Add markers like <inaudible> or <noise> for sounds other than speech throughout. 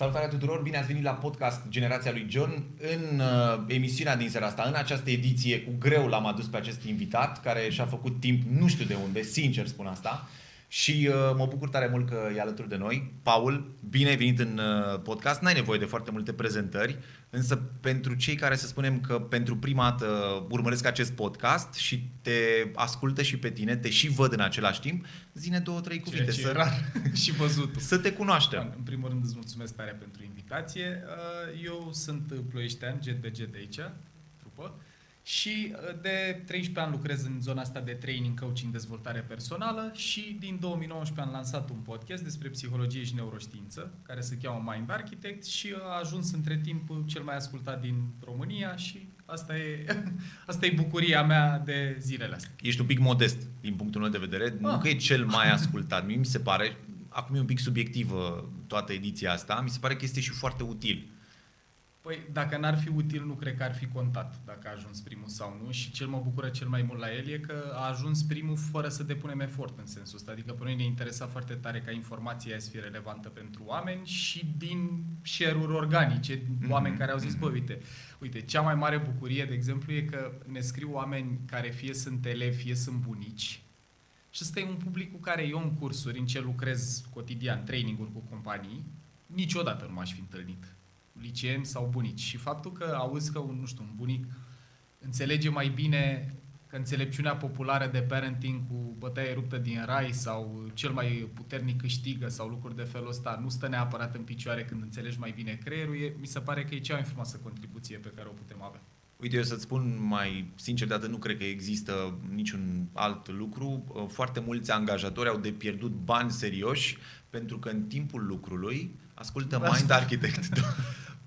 Salutare tuturor, bine ați venit la podcast Generația lui John. În uh, emisiunea din seara asta, în această ediție, cu greu l-am adus pe acest invitat, care și-a făcut timp nu știu de unde, sincer spun asta. Și uh, mă bucur tare mult că e alături de noi. Paul, bine ai venit în uh, podcast. N-ai nevoie de foarte multe prezentări, însă pentru cei care să spunem că pentru prima dată urmăresc acest podcast și te ascultă și pe tine, te și văd în același timp, zine două, trei cuvinte. Ceea ce să, rar <laughs> și văzut. Să te cunoaștem. În primul rând îți mulțumesc tare pentru invitație. Uh, eu sunt ploieștean, jet de jet de aici, trupă. Și uh, de 13 ani lucrez în zona asta de training, coaching, dezvoltare personală și din 2019 am lansat un podcast despre psihologie și neuroștiință, care se cheamă Mind Architect și a ajuns între timp cel mai ascultat din România și asta e, <laughs> asta e bucuria mea de zilele astea. Ești un pic modest din punctul meu de vedere, ah. nu că e cel mai ascultat, mie mi se pare, acum e un pic subiectivă toată ediția asta, mi se pare că este și foarte util Păi, dacă n-ar fi util, nu cred că ar fi contat dacă a ajuns primul sau nu și cel mă bucură cel mai mult la el e că a ajuns primul fără să depunem efort în sensul ăsta. Adică pe noi ne interesa foarte tare ca informația să fie relevantă pentru oameni și din share-uri organice, mm-hmm. oameni care au zis, bă, uite, uite, cea mai mare bucurie, de exemplu, e că ne scriu oameni care fie sunt elevi, fie sunt bunici, și ăsta e un public cu care eu în cursuri, în ce lucrez cotidian, training-uri cu companii, niciodată nu m-aș fi întâlnit liceeni sau bunici. Și faptul că auzi că un, nu știu, un bunic înțelege mai bine că înțelepciunea populară de parenting cu bătaie ruptă din rai sau cel mai puternic câștigă sau lucruri de felul ăsta nu stă neapărat în picioare când înțelegi mai bine creierul, e, mi se pare că e cea mai frumoasă contribuție pe care o putem avea. Uite, eu să-ți spun mai sincer, de nu cred că există niciun alt lucru. Foarte mulți angajatori au de pierdut bani serioși pentru că în timpul lucrului ascultă Mind Architect. <laughs>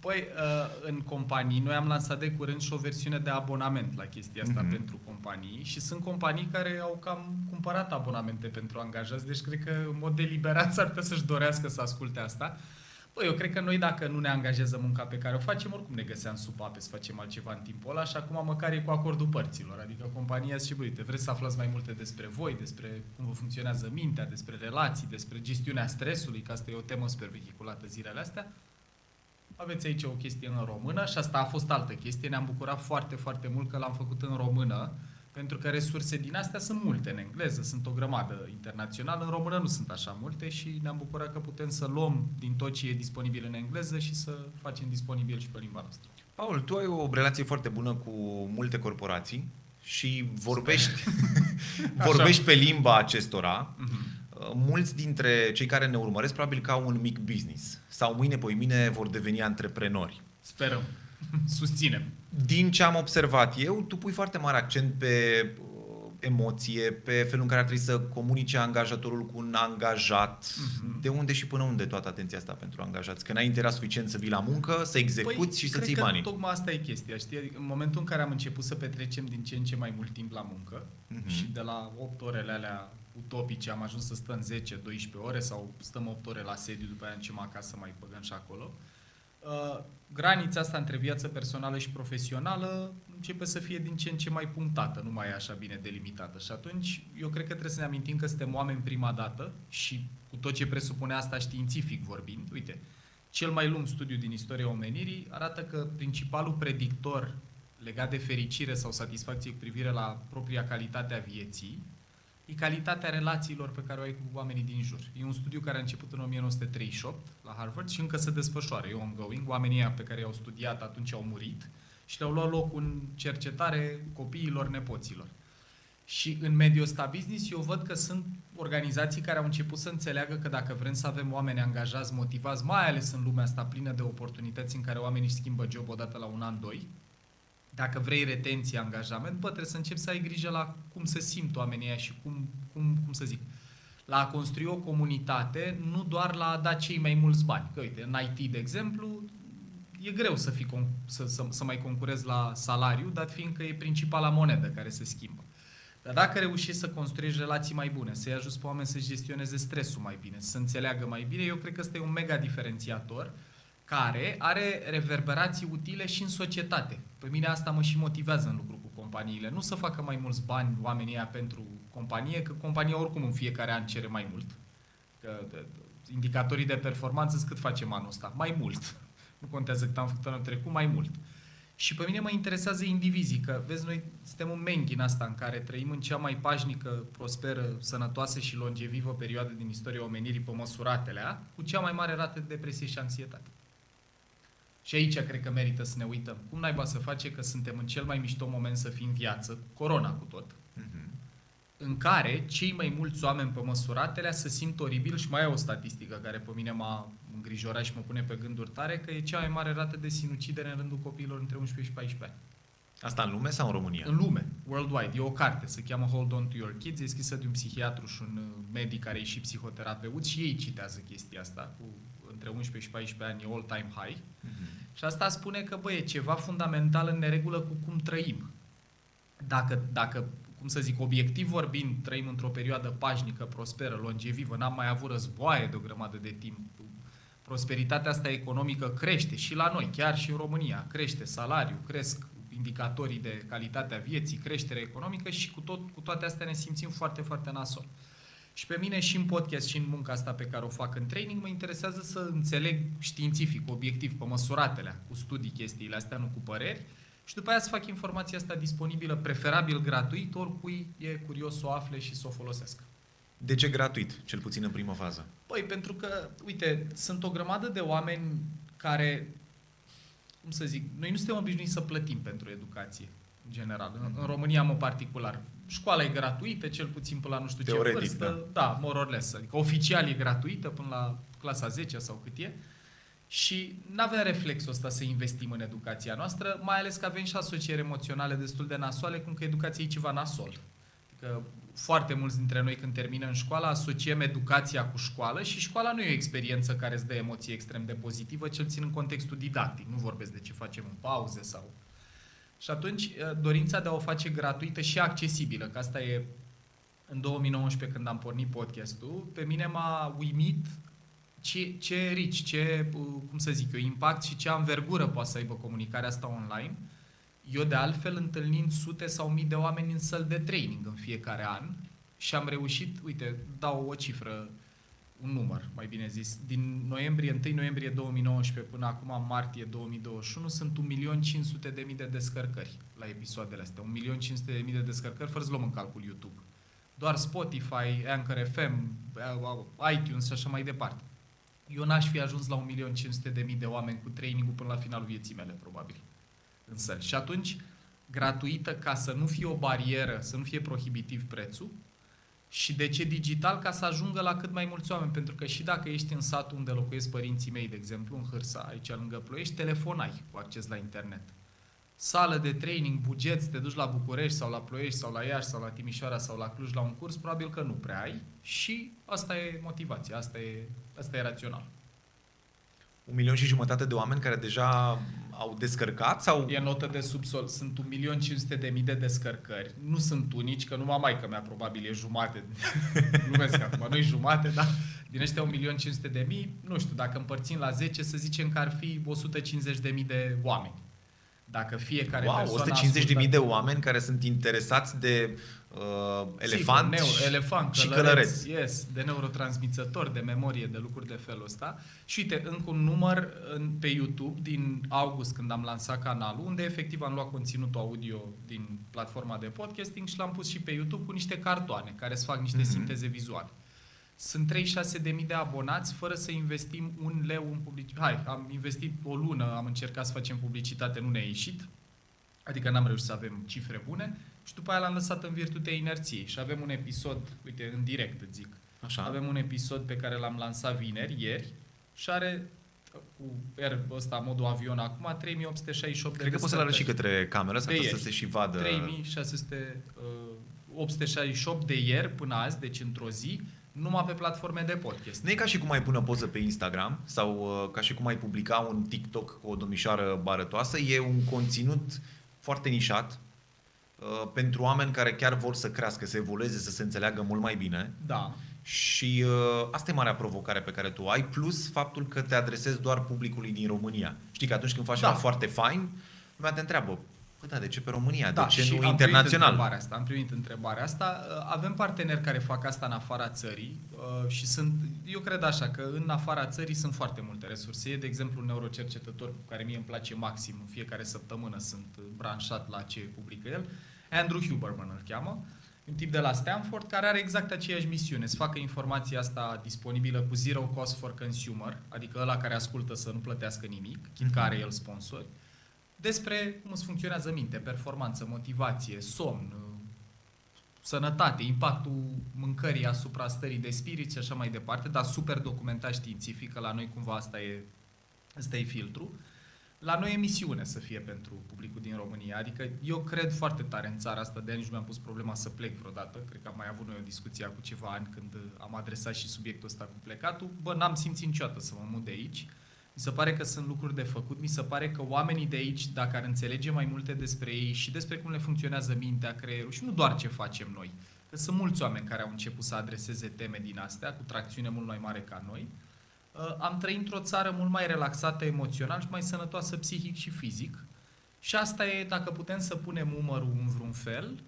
Păi, uh, în companii, noi am lansat de curând și o versiune de abonament la chestia asta mm-hmm. pentru companii și sunt companii care au cam cumpărat abonamente pentru angajați, deci cred că în mod deliberat s-ar putea să-și dorească să asculte asta. Păi, eu cred că noi dacă nu ne angajeze munca pe care o facem, oricum ne găseam sub ape să facem altceva în timpul ăla și acum măcar e cu acordul părților. Adică compania și băi, te vreți să aflați mai multe despre voi, despre cum vă funcționează mintea, despre relații, despre gestiunea stresului, că asta e o temă super vehiculată zilele astea aveți aici o chestie în română și asta a fost altă chestie. Ne-am bucurat foarte, foarte mult că l-am făcut în română, pentru că resurse din astea sunt multe în engleză, sunt o grămadă internațională, în română nu sunt așa multe și ne-am bucurat că putem să luăm din tot ce e disponibil în engleză și să facem disponibil și pe limba noastră. Paul, tu ai o relație foarte bună cu multe corporații și vorbești, <laughs> vorbești pe limba acestora. Uh-huh mulți dintre cei care ne urmăresc probabil că au un mic business sau mâine, poi mine vor deveni antreprenori. Sperăm. <laughs> Susținem. Din ce am observat eu, tu pui foarte mare accent pe uh, emoție, pe felul în care ar trebui să comunice angajatorul cu un angajat. Mm-hmm. De unde și până unde toată atenția asta pentru angajați? Că n-ai interes suficient să vii la muncă, să execuți păi, și să ții banii. tocmai asta e chestia, știi? Adică în momentul în care am început să petrecem din ce în ce mai mult timp la muncă mm-hmm. și de la 8 orele alea utopice, am ajuns să stăm 10-12 ore sau stăm 8 ore la sediu, după aia încem acasă, mai băgăm și acolo. Uh, granița asta între viața personală și profesională începe să fie din ce în ce mai punctată, nu mai e așa bine delimitată. Și atunci eu cred că trebuie să ne amintim că suntem oameni prima dată și cu tot ce presupune asta științific vorbind. Uite, cel mai lung studiu din istoria omenirii arată că principalul predictor legat de fericire sau satisfacție cu privire la propria calitate a vieții e calitatea relațiilor pe care o ai cu oamenii din jur. E un studiu care a început în 1938 la Harvard și încă se desfășoară, e ongoing. Oamenii pe care i-au studiat atunci au murit și le-au luat loc în cercetare copiilor, nepoților. Și în mediul ăsta business eu văd că sunt organizații care au început să înțeleagă că dacă vrem să avem oameni angajați, motivați, mai ales în lumea asta plină de oportunități în care oamenii își schimbă job odată la un an, doi, dacă vrei retenție, angajament, bă, trebuie să începi să ai grijă la cum se simt oamenii ăia și cum, cum, cum să zic, la a construi o comunitate, nu doar la a da cei mai mulți bani. Că, uite, în IT, de exemplu, e greu să, fii, să, să, să mai concurezi la salariu, dat fiindcă e principala monedă care se schimbă. Dar dacă reușești să construiești relații mai bune, să-i ajuți pe oameni să gestioneze stresul mai bine, să înțeleagă mai bine, eu cred că ăsta e un mega diferențiator care are reverberații utile și în societate. Pe mine asta mă și motivează în lucru cu companiile. Nu să facă mai mulți bani oamenii ăia pentru companie, că compania oricum în fiecare an cere mai mult. Că indicatorii de performanță cât facem anul ăsta. Mai mult. <laughs> Nu contează cât am făcut anul trecut, mai mult. Și pe mine mă interesează indivizii, că vezi, noi suntem un menghi în asta în care trăim în cea mai pașnică, prosperă, sănătoasă și longevivă perioadă din istoria omenirii pe măsuratelea, cu cea mai mare rată de depresie și anxietate. Și aici cred că merită să ne uităm. Cum naiba să face că suntem în cel mai mișto moment să fim viață, corona cu tot, uh-huh. în care cei mai mulți oameni pe măsuratelea se simt oribil și mai e o statistică care pe mine m-a îngrijorat și mă pune pe gânduri tare, că e cea mai mare rată de sinucidere în rândul copiilor între 11 și 14 ani. Asta în lume sau în România? În lume, worldwide. E o carte, se cheamă Hold On To Your Kids, e scrisă de un psihiatru și un uh, medic care e și psihoterapeut și ei citează chestia asta cu între 11 și 14 ani e all-time high. Uh-huh. Și asta spune că, băie, e ceva fundamental în neregulă cu cum trăim. Dacă, dacă, cum să zic, obiectiv vorbind, trăim într-o perioadă pașnică, prosperă, longevivă, n-am mai avut războaie de o grămadă de timp, prosperitatea asta economică crește și la noi, chiar și în România, crește salariul, cresc indicatorii de calitatea vieții, creștere economică și cu, tot, cu toate astea ne simțim foarte, foarte nasol. Și pe mine și în podcast și în munca asta pe care o fac în training mă interesează să înțeleg științific, obiectiv, pe măsuratele, cu studii chestiile astea, nu cu păreri, și după aia să fac informația asta disponibilă, preferabil gratuit, oricui e curios să o afle și să o folosească. De ce gratuit, cel puțin în primă fază? Păi, pentru că, uite, sunt o grămadă de oameni care, cum să zic, noi nu suntem obișnuiți să plătim pentru educație, în general. În, în România, mă particular. Școala e gratuită, cel puțin până la nu știu Teoretic, ce vârstă. Da, da more or less. Adică oficial e gratuită până la clasa 10 sau cât e. Și nu avem reflexul ăsta să investim în educația noastră, mai ales că avem și asocieri emoționale destul de nasoale, cum că educația e ceva nasol. Adică foarte mulți dintre noi când termină în școală asociem educația cu școală și școala nu e o experiență care îți dă emoții extrem de pozitivă, cel țin în contextul didactic. Nu vorbesc de ce facem în pauze sau... Și atunci eh, dorința de a o face gratuită și accesibilă, că asta e în 2019 când am pornit podcastul, pe mine m-a uimit ce, ce rici, ce, cum să zic eu, impact și ce învergură poate să aibă comunicarea asta online – eu de altfel întâlnind sute sau mii de oameni în săl de training în fiecare an și am reușit, uite, dau o cifră, un număr, mai bine zis, din noiembrie, 1 noiembrie 2019 până acum martie 2021 sunt 1.500.000 de descărcări la episoadele astea. 1.500.000 de descărcări fără să luăm în calcul YouTube. Doar Spotify, Anchor FM, iTunes și așa mai departe. Eu n-aș fi ajuns la 1.500.000 de oameni cu training până la finalul vieții mele, probabil în săli. Și atunci, gratuită ca să nu fie o barieră, să nu fie prohibitiv prețul, și de ce digital? Ca să ajungă la cât mai mulți oameni. Pentru că și dacă ești în sat unde locuiesc părinții mei, de exemplu, în Hârsa, aici lângă Ploiești, telefon ai cu acces la internet. Sală de training, buget, te duci la București sau la Ploiești sau la Iași sau la Timișoara sau la Cluj la un curs, probabil că nu prea ai și asta e motivația, asta e, asta e rațional. Un milion și jumătate de oameni care deja au descărcat? sau? E notă de subsol. Sunt 1.500.000 de mii de descărcări. Nu sunt unici, că numai mai că mea probabil e jumate. <laughs> Glumesc acum, nu e jumate, dar din ăștia 1.500.000 de mii, nu știu, dacă împărțim la 10, să zicem că ar fi 150.000 de mii de oameni. Dacă fiecare wow, persoană 150.000 de mii de oameni care sunt interesați de uh, elefant, Sigur, neu, elefant și călăreț. Yes, de neurotransmițători, de memorie, de lucruri de felul ăsta. Și uite, încă un număr în, pe YouTube din august când am lansat canalul, unde efectiv am luat conținutul audio din platforma de podcasting și l-am pus și pe YouTube cu niște cartoane care să fac niște mm-hmm. sinteze vizuale. Sunt 36 de mii de abonați fără să investim un leu în publicitate. Hai, am investit o lună, am încercat să facem publicitate, nu ne-a ieșit. Adică n-am reușit să avem cifre bune și după aia l-am lăsat în virtutea inerției și avem un episod, uite, în direct îți zic. Așa. Avem un episod pe care l-am lansat vineri, ieri, și are cu air ăsta, modul avion acum, 3868 Cred că poți să-l arăți și către cameră, să, să se și vadă. 3668 uh, de ieri până azi, deci într-o zi, numai pe platforme de podcast. Nu e ca și cum ai pune o poză pe Instagram sau uh, ca și cum ai publica un TikTok cu o domnișoară barătoasă. E un conținut foarte nișat, Uh, pentru oameni care chiar vor să crească, să evolueze, să se înțeleagă mult mai bine. Da. Și uh, asta e marea provocare pe care tu ai, plus faptul că te adresezi doar publicului din România. Știi că atunci când faci da. ceva foarte fain, lumea te întreabă, Păi da, de ce pe România? Da, de ce și nu am primit internațional? Întrebarea asta, am primit întrebarea asta. Uh, Avem parteneri care fac asta în afara țării uh, și sunt, eu cred așa, că în afara țării sunt foarte multe resurse. E, de exemplu, un neurocercetător cu care mie îmi place maxim, în fiecare săptămână sunt branșat la ce publică el, Andrew Huberman îl cheamă, un tip de la Stanford care are exact aceeași misiune, să facă informația asta disponibilă cu zero cost for consumer, adică ăla care ascultă să nu plătească nimic, chit că are el sponsori, despre cum îți funcționează minte, performanță, motivație, somn, sănătate, impactul mâncării asupra stării de spirit și așa mai departe, dar super documentat științific, că la noi cumva asta e, asta e filtru. La noi e misiune să fie pentru publicul din România, adică eu cred foarte tare în țara asta, de ani nu mi-am pus problema să plec vreodată, cred că am mai avut noi o discuție cu ceva ani când am adresat și subiectul ăsta cu plecatul, bă, n-am simțit niciodată să mă mut de aici, mi se pare că sunt lucruri de făcut, mi se pare că oamenii de aici, dacă ar înțelege mai multe despre ei și despre cum le funcționează mintea, creierul și nu doar ce facem noi, că sunt mulți oameni care au început să adreseze teme din astea, cu tracțiune mult mai mare ca noi, uh, am trăit într-o țară mult mai relaxată emoțional și mai sănătoasă psihic și fizic. Și asta e, dacă putem să punem umărul în vreun fel,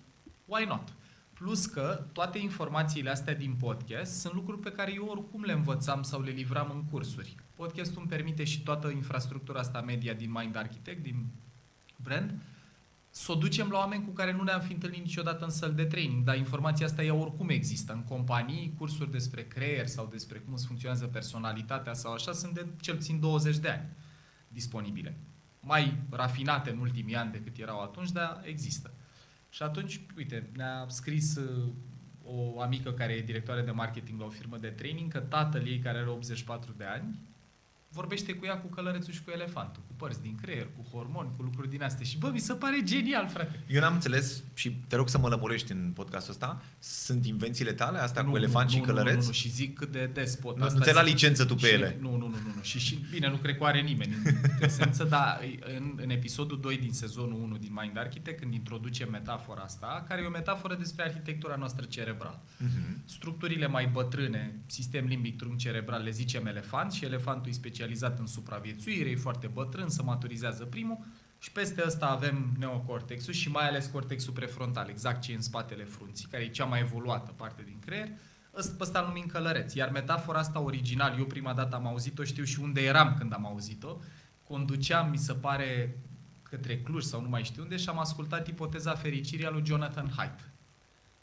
why not? Plus că toate informațiile astea din podcast sunt lucruri pe care eu oricum le învățam sau le livram în cursuri. Podcastul îmi permite și toată infrastructura asta media din Mind Architect, din brand, să o ducem la oameni cu care nu ne-am fi întâlnit niciodată în săl de training, dar informația asta ea oricum există. În companii, cursuri despre creier sau despre cum îți funcționează personalitatea sau așa, sunt de cel puțin 20 de ani disponibile. Mai rafinate în ultimii ani decât erau atunci, dar există. Și atunci, uite, ne-a scris uh, o amică care e directoare de marketing la o firmă de training că tatăl ei, care are 84 de ani, vorbește cu ea cu călărețul și cu elefantul, cu părți din creier, cu hormoni, cu lucruri din astea. Și bă, mi se pare genial, frate. Eu n-am înțeles și te rog să mă lămurești în podcastul ăsta. Sunt invențiile tale astea nu, cu elefant nu, și nu, călăreț? Nu, nu, nu, și zic cât de des pot. Nu, Asta nu ți-ai luat zic. licență tu pe și, ele? Nu, nu, nu, nu, nu. Și, și bine, nu cred că o are nimeni în <laughs> esență, dar în, în episodul 2 din sezonul 1 din Mind Architect, când introduce metafora asta, care e o metaforă despre arhitectura noastră cerebrală. Mhm. Structurile mai bătrâne, sistem limbic trunchi cerebral, le zicem elefant și elefantul e specializat în supraviețuire, e foarte bătrân, se maturizează primul și peste ăsta avem neocortexul și mai ales cortexul prefrontal, exact ce e în spatele frunții, care e cea mai evoluată parte din creier. Ăsta, pe ăsta îl numim călăreț. Iar metafora asta original, eu prima dată am auzit-o, știu și unde eram când am auzit-o. Conduceam, mi se pare, către Cluj sau nu mai știu unde și am ascultat ipoteza fericirii a lui Jonathan Haidt.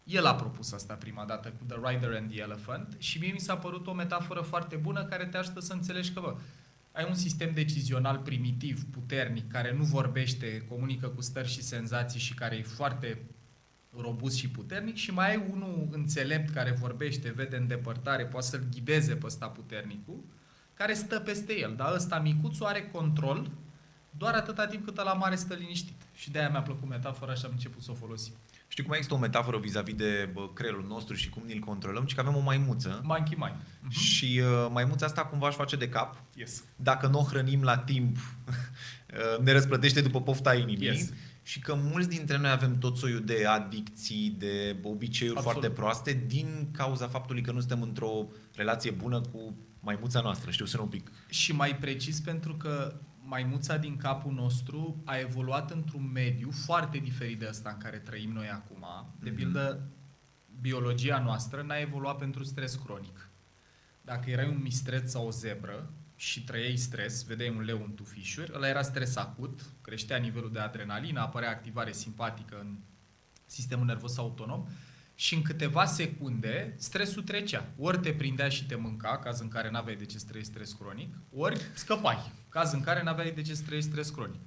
El a propus asta prima dată cu The Rider and the Elephant și mie mi s-a părut o metaforă foarte bună care te ajută să înțelegi că, bă, ai un sistem decizional primitiv, puternic, care nu vorbește, comunică cu stări și senzații și care e foarte robust și puternic și mai ai unul înțelept care vorbește, vede în depărtare, poate să-l ghideze pe ăsta puternicul, care stă peste el. Dar ăsta micuțul are control doar atâta timp cât la mare stă liniștit. Și de-aia mi-a plăcut metafora și am început să o folosim. Știi cum există o metaforă vis-a-vis de bă, creierul nostru și cum ni-l controlăm? Și că avem o maimuță Monkey mind. uh-huh. și uh, maimuța asta cumva își face de cap. Yes. Dacă nu o hrănim la timp, <laughs> uh, ne răsplătește după pofta inimii. Yes. Și că mulți dintre noi avem tot soiul de adicții, de obiceiuri Absolut. foarte proaste din cauza faptului că nu suntem într-o relație bună cu maimuța noastră. Știu, sunt un pic... Și mai precis pentru că maimuța din capul nostru a evoluat într-un mediu foarte diferit de ăsta în care trăim noi acum. De Mhm. pildă, biologia noastră n-a evoluat pentru stres cronic. Dacă erai un mistreț sau o zebră și trăiai stres, vedeai un leu în tufișuri, ăla era stres acut, creștea nivelul de adrenalină, apărea activare simpatică în sistemul nervos autonom și în câteva secunde stresul trecea. Ori te prindea și te mânca, caz în care n-aveai de ce să trăiești stres cronic, ori scăpai, caz în care n-aveai de ce să trăiești stres cronic.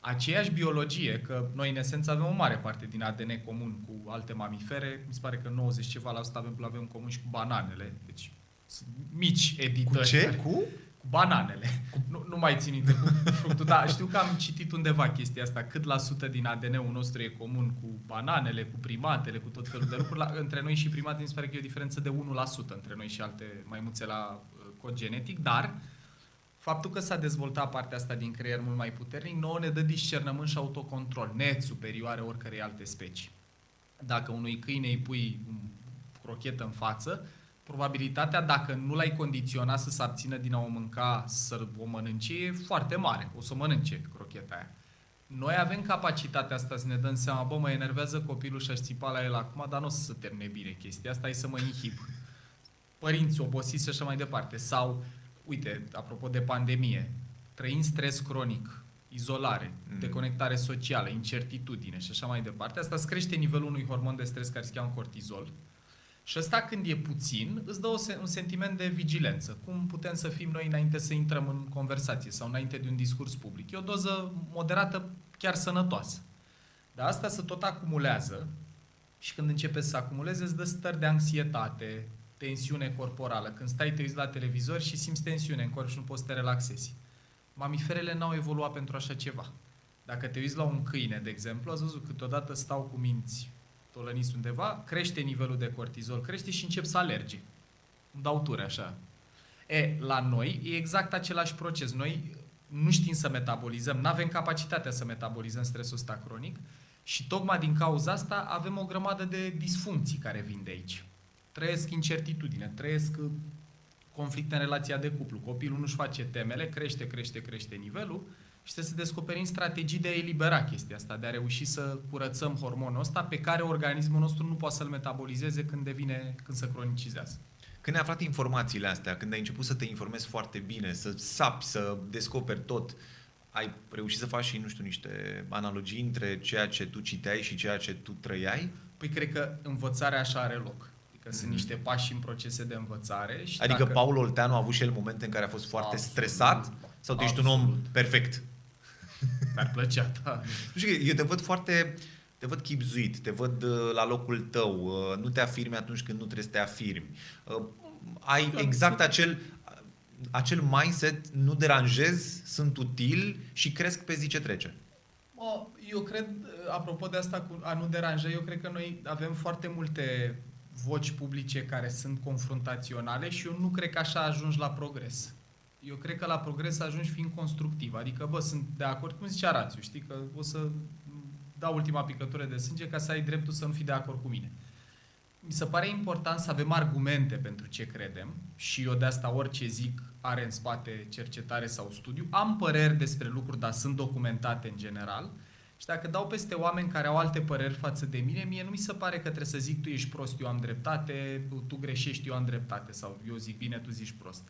Aceeași biologie, că noi în esență avem o mare parte din ADN comun cu alte mamifere, mi se pare că 90 ceva la 100 avem, avem comun și cu bananele, deci sunt mici editări. Cu ce? care- Cu? Cu bananele. <laughs> Nu, nu mai țin minte cu <laughs> fructul. Da, știu că am citit undeva chestia asta. Cât la sută din ADN-ul nostru e comun cu bananele, cu primatele, cu tot felul de lucruri. La, între noi și primate mi se pare că e o diferență de 1% între noi și alte maimuțe la uh, cod genetic, dar faptul că s-a dezvoltat partea asta din creier mult mai puternic, nouă ne dă discernământ și autocontrol, net superioare oricărei alte specii. Dacă unui câine îi pui un crochetă în față, probabilitatea, dacă nu l-ai condiționat să se abțină din a o mânca, să o mănânce, e foarte mare. O să o mănânce crocheta aia. Noi avem capacitatea asta să ne dăm seama, bă, mă enervează copilul și aș țipa la el acum, dar nu o să se termine bine chestia asta, e să mă inhib. Părinți obosiți și așa mai departe. Sau, uite, apropo de pandemie, trăind stres cronic, izolare, mm. deconectare socială, incertitudine și așa mai departe, asta îți crește nivelul unui hormon de stres care se cheamă cortizol. Și ăsta când e puțin, îți dă un sentiment de vigilență. Cum putem să fim noi înainte să intrăm în conversație sau înainte de un discurs public. E o doză moderată, chiar sănătoasă. Dar asta se tot acumulează și când începe să se acumuleze, îți dă stări de anxietate, tensiune corporală. Când stai, te uiți la televizor și simți tensiune în corp și nu poți să te relaxezi. Mamiferele n-au evoluat pentru așa ceva. Dacă te uiți la un câine, de exemplu, ați văzut câteodată stau cu minți tolăniți undeva, crește nivelul de cortizol, crește și încep să alerge. Îmi dau ture așa. E, la noi e exact același proces. Noi nu știm să metabolizăm, nu avem capacitatea să metabolizăm stresul ăsta cronic și tocmai din cauza asta avem o grămadă de disfuncții care vin de aici. Trăiesc incertitudine, trăiesc uh, conflicte în relația de cuplu. Copilul nu-și face temele, crește, crește, crește nivelul și trebuie să descoperim strategii de a elibera chestia asta, de a reuși să curățăm hormonul ăsta pe care organismul nostru nu poate să-l metabolizeze când devine, când se cronicizează. Când ai aflat informațiile astea, când ai început să te informezi foarte bine, să sapi, să descoperi tot, ai reușit să faci și, nu știu, niște analogii între ceea ce tu citeai și ceea ce tu trăiai? Păi cred că învățarea așa are loc. Adică mm-hmm. sunt mhm. niște pași în procese de învățare. Și adică dacă... Paul Olteanu a avut și el momente în care a fost foarte Absolut. stresat? Sau tu ești un om perfect? Mi-ar plăcea, da. Nu știu, eu te văd foarte te văd chipzuit, te văd uh, la locul tău, uh, nu te afirmi atunci când nu trebuie să te afirmi. Uh, ai exact acel, acel mindset, nu deranjez, sunt util și cresc pe zi ce trece. Eu cred, apropo de asta cu a nu deranja, eu cred că noi avem foarte multe voci publice care sunt confruntaționale și eu nu cred că așa ajungi la progres. Eu cred că la progres ajungi fiind constructiv. Adică, bă, sunt de acord, cum zicea Rațiu, știi, că o să dau ultima picătură de sânge ca să ai dreptul să nu fii de acord cu mine. Mi se pare important să avem argumente pentru ce credem și eu de asta orice zic are în spate cercetare sau studiu. Am păreri despre lucruri, dar sunt documentate în general. Și dacă dau peste oameni care au alte păreri față de mine, mie nu mi se pare că trebuie să zic tu ești prost, eu am dreptate, tu greșești, eu am dreptate. Sau eu zic bine, tu zici prost.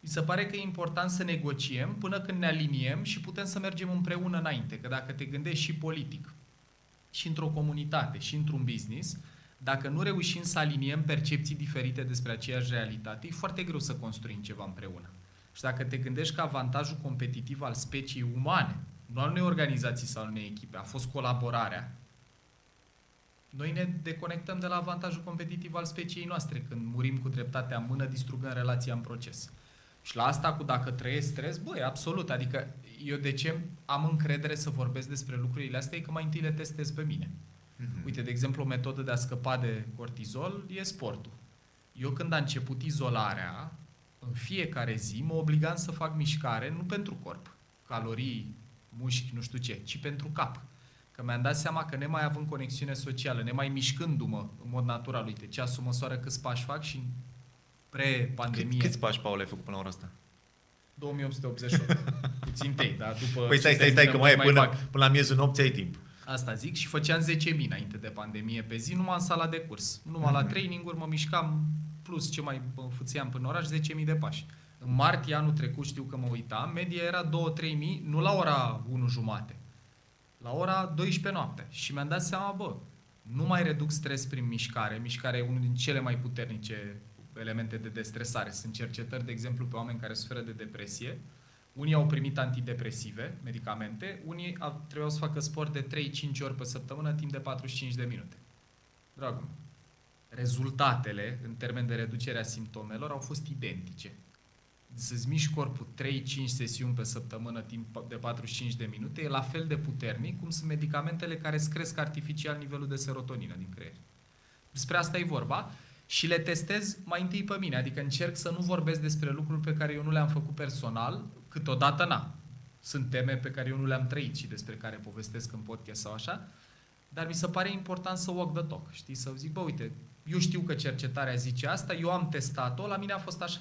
Mi se pare că e important să negociem până când ne aliniem și putem să mergem împreună înainte. Că dacă te gândești și politic, și într-o comunitate, și într-un business, dacă nu reușim să aliniem percepții diferite despre aceeași realitate, e foarte greu să construim ceva împreună. Și dacă te gândești că avantajul competitiv al speciei umane, nu al unei organizații sau al unei echipe, a fost colaborarea, noi ne deconectăm de la avantajul competitiv al speciei noastre când murim cu dreptatea în mână, distrugând relația în proces. Și la asta cu dacă trăiesc stres, băi, absolut. Adică eu de ce am încredere să vorbesc despre lucrurile astea e că mai întâi le testez pe mine. Mm-hmm. Uite, de exemplu, o metodă de a scăpa de cortizol e sportul. Eu când am început izolarea, în fiecare zi mă obligam să fac mișcare, nu pentru corp, calorii, mușchi, nu știu ce, ci pentru cap. Că mi-am dat seama că nemai având conexiune socială, nemai mișcându-mă în mod natural, uite, ceasul măsoară câți pași fac și pre-pandemie... Cât, câți pași, Paul, ai făcut până la ora asta? 2888. <laughs> Puțin tei, dar după... Păi stai, stai, stai, că mai e până, până la miezul nopții ai timp. Asta zic și făceam 10.000 înainte de pandemie pe zi, numai în sala de curs. Numai mm-hmm. la mhm. training-uri mă mișcam plus ce mai fățeam până oraș, 10.000 de pași. În martie anul trecut știu că mă uitam, media era 2-3 mii, nu la ora 1 jumate, la ora 12 noapte. Și mi-am dat seama, bă, nu mai reduc stres prin mișcare. Mișcare e unul din cele mai puternice elemente de destresare. Sunt cercetări, de exemplu, pe oameni care suferă de depresie. Unii au primit antidepresive, medicamente, unii au, trebuiau să facă sport de 3-5 ori pe săptămână timp de 45 de minute. Dragul meu, rezultatele, în termen de reducere a simptomelor, au fost identice. Să-ți miști corpul 3-5 sesiuni pe săptămână timp de 45 de minute e la fel de puternic cum sunt medicamentele care îți cresc artificial nivelul de serotonină din creier. Despre asta e vorba și le testez mai întâi pe mine. Adică încerc să nu vorbesc despre lucruri pe care eu nu le-am făcut personal, câteodată na. Sunt teme pe care eu nu le-am trăit și despre care povestesc în podcast sau așa, dar mi se pare important să walk the talk, știi? Să zic, bă, uite, eu știu că cercetarea zice asta, eu am testat-o, la mine a fost așa.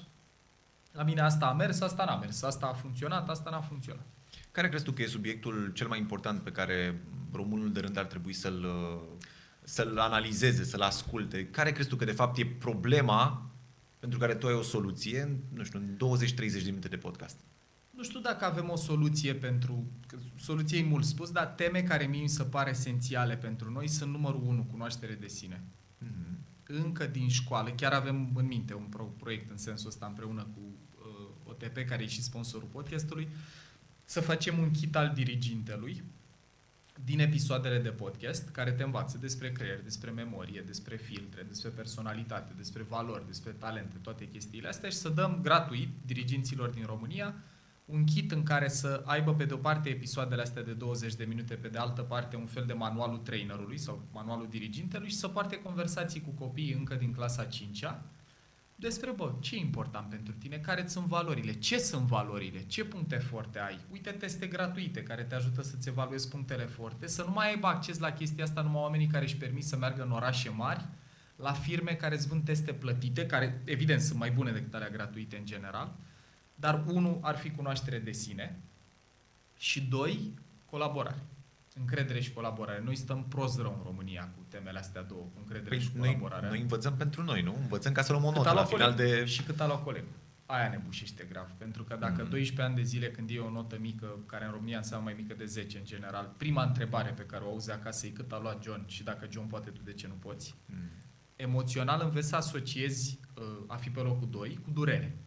La mine asta a mers, asta n-a mers, asta a funcționat, asta n-a funcționat. Care crezi tu că e subiectul cel mai important pe care românul de rând ar trebui să-l, să-l analizeze, să-l asculte? Care crezi tu că de fapt e problema pentru care tu ai o soluție, nu știu, în 20-30 de minute de podcast? Nu știu dacă avem o soluție pentru... Soluție e mult spus, dar teme care mie mi se pare esențiale pentru noi sunt numărul 1, cunoaștere de sine. Mm-hmm. Încă din școală, chiar avem în minte un pro- proiect în sensul ăsta împreună cu uh, OTP, care e și sponsorul podcastului, să facem un kit al dirigintelui din episoadele de podcast care te învață despre creier, despre memorie, despre filtre, despre personalitate, despre valori, despre talente, toate chestiile astea și să dăm gratuit diriginților din România un kit în care să aibă pe de o parte episoadele astea de 20 de minute, pe de altă parte un fel de manualul trainerului sau manualul dirigintelui și să poarte conversații cu copiii încă din clasa 5-a despre, bă, ce e important pentru tine, care sunt valorile, ce sunt valorile, ce puncte forte ai. Uite teste gratuite care te ajută să-ți evaluezi punctele forte, să nu mai aibă acces la chestia asta numai oamenii care își permit să meargă în orașe mari, la firme care îți vând teste plătite, care evident sunt mai bune decât alea gratuite în general, dar unul ar fi cunoaștere de sine și doi, colaborare. Încredere și colaborare. Noi stăm prost rău în România cu temele astea două, cu încredere păi și colaborare. Noi, noi învățăm pentru noi, nu? Învățăm ca să luăm o notă la final de... Și cât a luat colegul. Aia ne bușește grav. Pentru că dacă mm. 12 ani de zile, când e o notă mică, care în România înseamnă mai mică de 10 în general, prima întrebare pe care o auzi acasă e cât a luat John și dacă John poate, tu de ce nu poți? Mm. Emoțional înveți să asociezi uh, a fi pe locul 2 cu durere.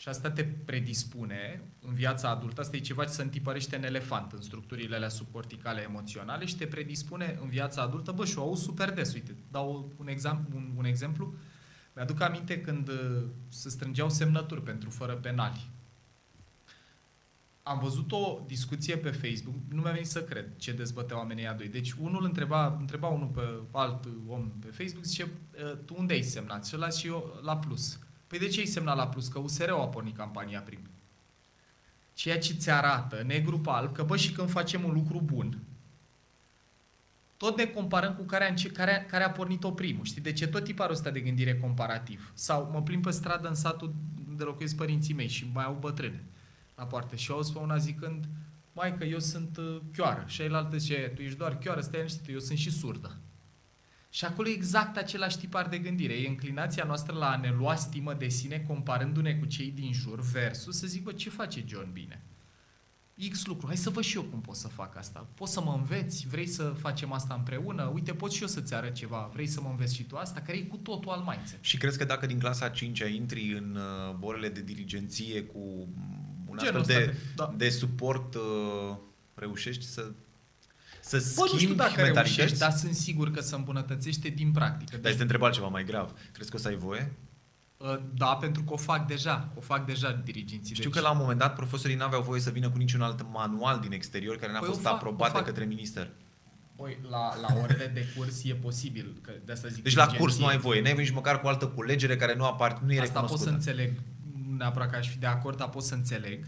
Și asta te predispune în viața adultă, asta e ceva ce se întipărește în elefant, în structurile alea subcorticale emoționale și te predispune în viața adultă, bă, și o auzi super des. Uite, dau un, exam, un, un exemplu. Mi-aduc aminte când uh, se strângeau semnături pentru fără penali. Am văzut o discuție pe Facebook, nu mi-a venit să cred ce dezbăteau oamenii a doi. Deci unul întreba, întreba unul pe alt om pe Facebook, zice, ă, tu unde ai semnat? Și ăla și eu la plus. Păi de ce ai semnat la plus? Că USR-ul a pornit campania prim. Ceea ce ți arată, negru pe alb, că bă, și când facem un lucru bun, tot ne comparăm cu care a, care, care a pornit-o primul. Știi? De ce tot tiparul ăsta de gândire comparativ? Sau mă plimb pe stradă în satul de locuiesc părinții mei și mai au bătrâne la poartă și au pe una zicând mai că eu sunt uh, chioară și ailaltă zice, tu ești doar chioară, stai liniștit, eu sunt și surdă. Și acolo e exact același tipar de gândire. E înclinația noastră la a ne lua stimă de sine comparându-ne cu cei din jur versus să zic, bă, ce face John bine? X lucru, hai să văd și eu cum pot să fac asta. Poți să mă înveți? Vrei să facem asta împreună? Uite, pot și eu să-ți arăt ceva. Vrei să mă înveți și tu asta? Care e cu totul al mindset. Și crezi că dacă din clasa 5 intri în uh, borele de dirigenție cu un astfel de, de, da. de suport, uh, reușești să să Bă, schimbi nu știu dacă reușești, dar sunt sigur că se îmbunătățește din practică. Dar este întrebat ceva mai grav. Crezi că o să ai voie? Uh, da, pentru că o fac deja. O fac deja diriginții. Știu deci... că la un moment dat profesorii n-aveau voie să vină cu niciun alt manual din exterior care n-a păi fost fac, aprobat de către minister. Păi, la, la orele de curs e posibil. Că de asta zic deci la curs nu ai voie. N-ai nici măcar cu altă culegere care nu, apart, nu e Asta pot să înțeleg. Neapărat că aș fi de acord, dar pot să înțeleg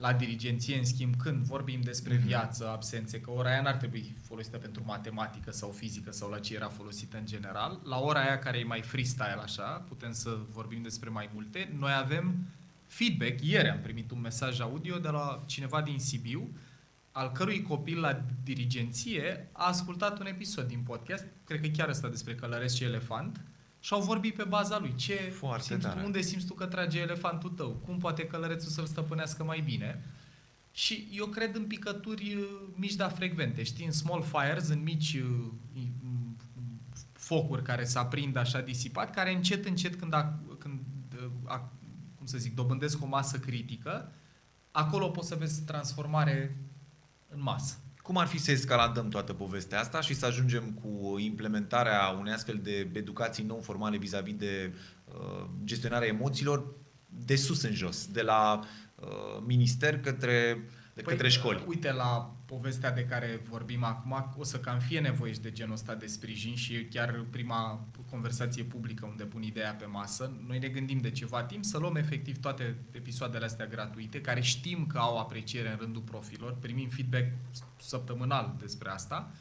la dirigenție, în schimb, când vorbim despre mm-hmm. viață, absențe, că ora aia n-ar trebui folosită pentru matematică sau fizică sau la ce era folosită în general, la ora aia care e mai freestyle așa, putem să vorbim despre mai multe, noi avem feedback. Ieri am primit un mesaj audio de la cineva din Sibiu, al cărui copil la dirigenție a ascultat un episod din podcast, cred că chiar ăsta despre călăresc și elefant, și au vorbit pe baza lui. Ce Foarte simți tu, unde simți tu că trage elefantul tău? Cum poate călărețul să-l stăpânească mai bine? Și eu cred în picături uh, mici, dar frecvente. Știi, în small fires, în mici uh, focuri care se aprind așa disipat, care încet, încet, când, a, când uh, a, cum să zic, dobândesc o masă critică, acolo poți să vezi transformare în masă. Cum ar fi să escaladăm toată povestea asta și să ajungem cu implementarea unei astfel de educații non-formale vis-a-vis de uh, gestionarea emoțiilor de sus în jos, de la uh, minister către de păi, către școli. Uite, la povestea de care vorbim acum, o să cam fie nevoie de genul ăsta de sprijin și chiar prima conversație publică unde pun ideea pe masă. Noi ne gândim de ceva timp să luăm efectiv toate episoadele astea gratuite, care știm că au apreciere în rândul profilor, primim feedback săptămânal despre asta,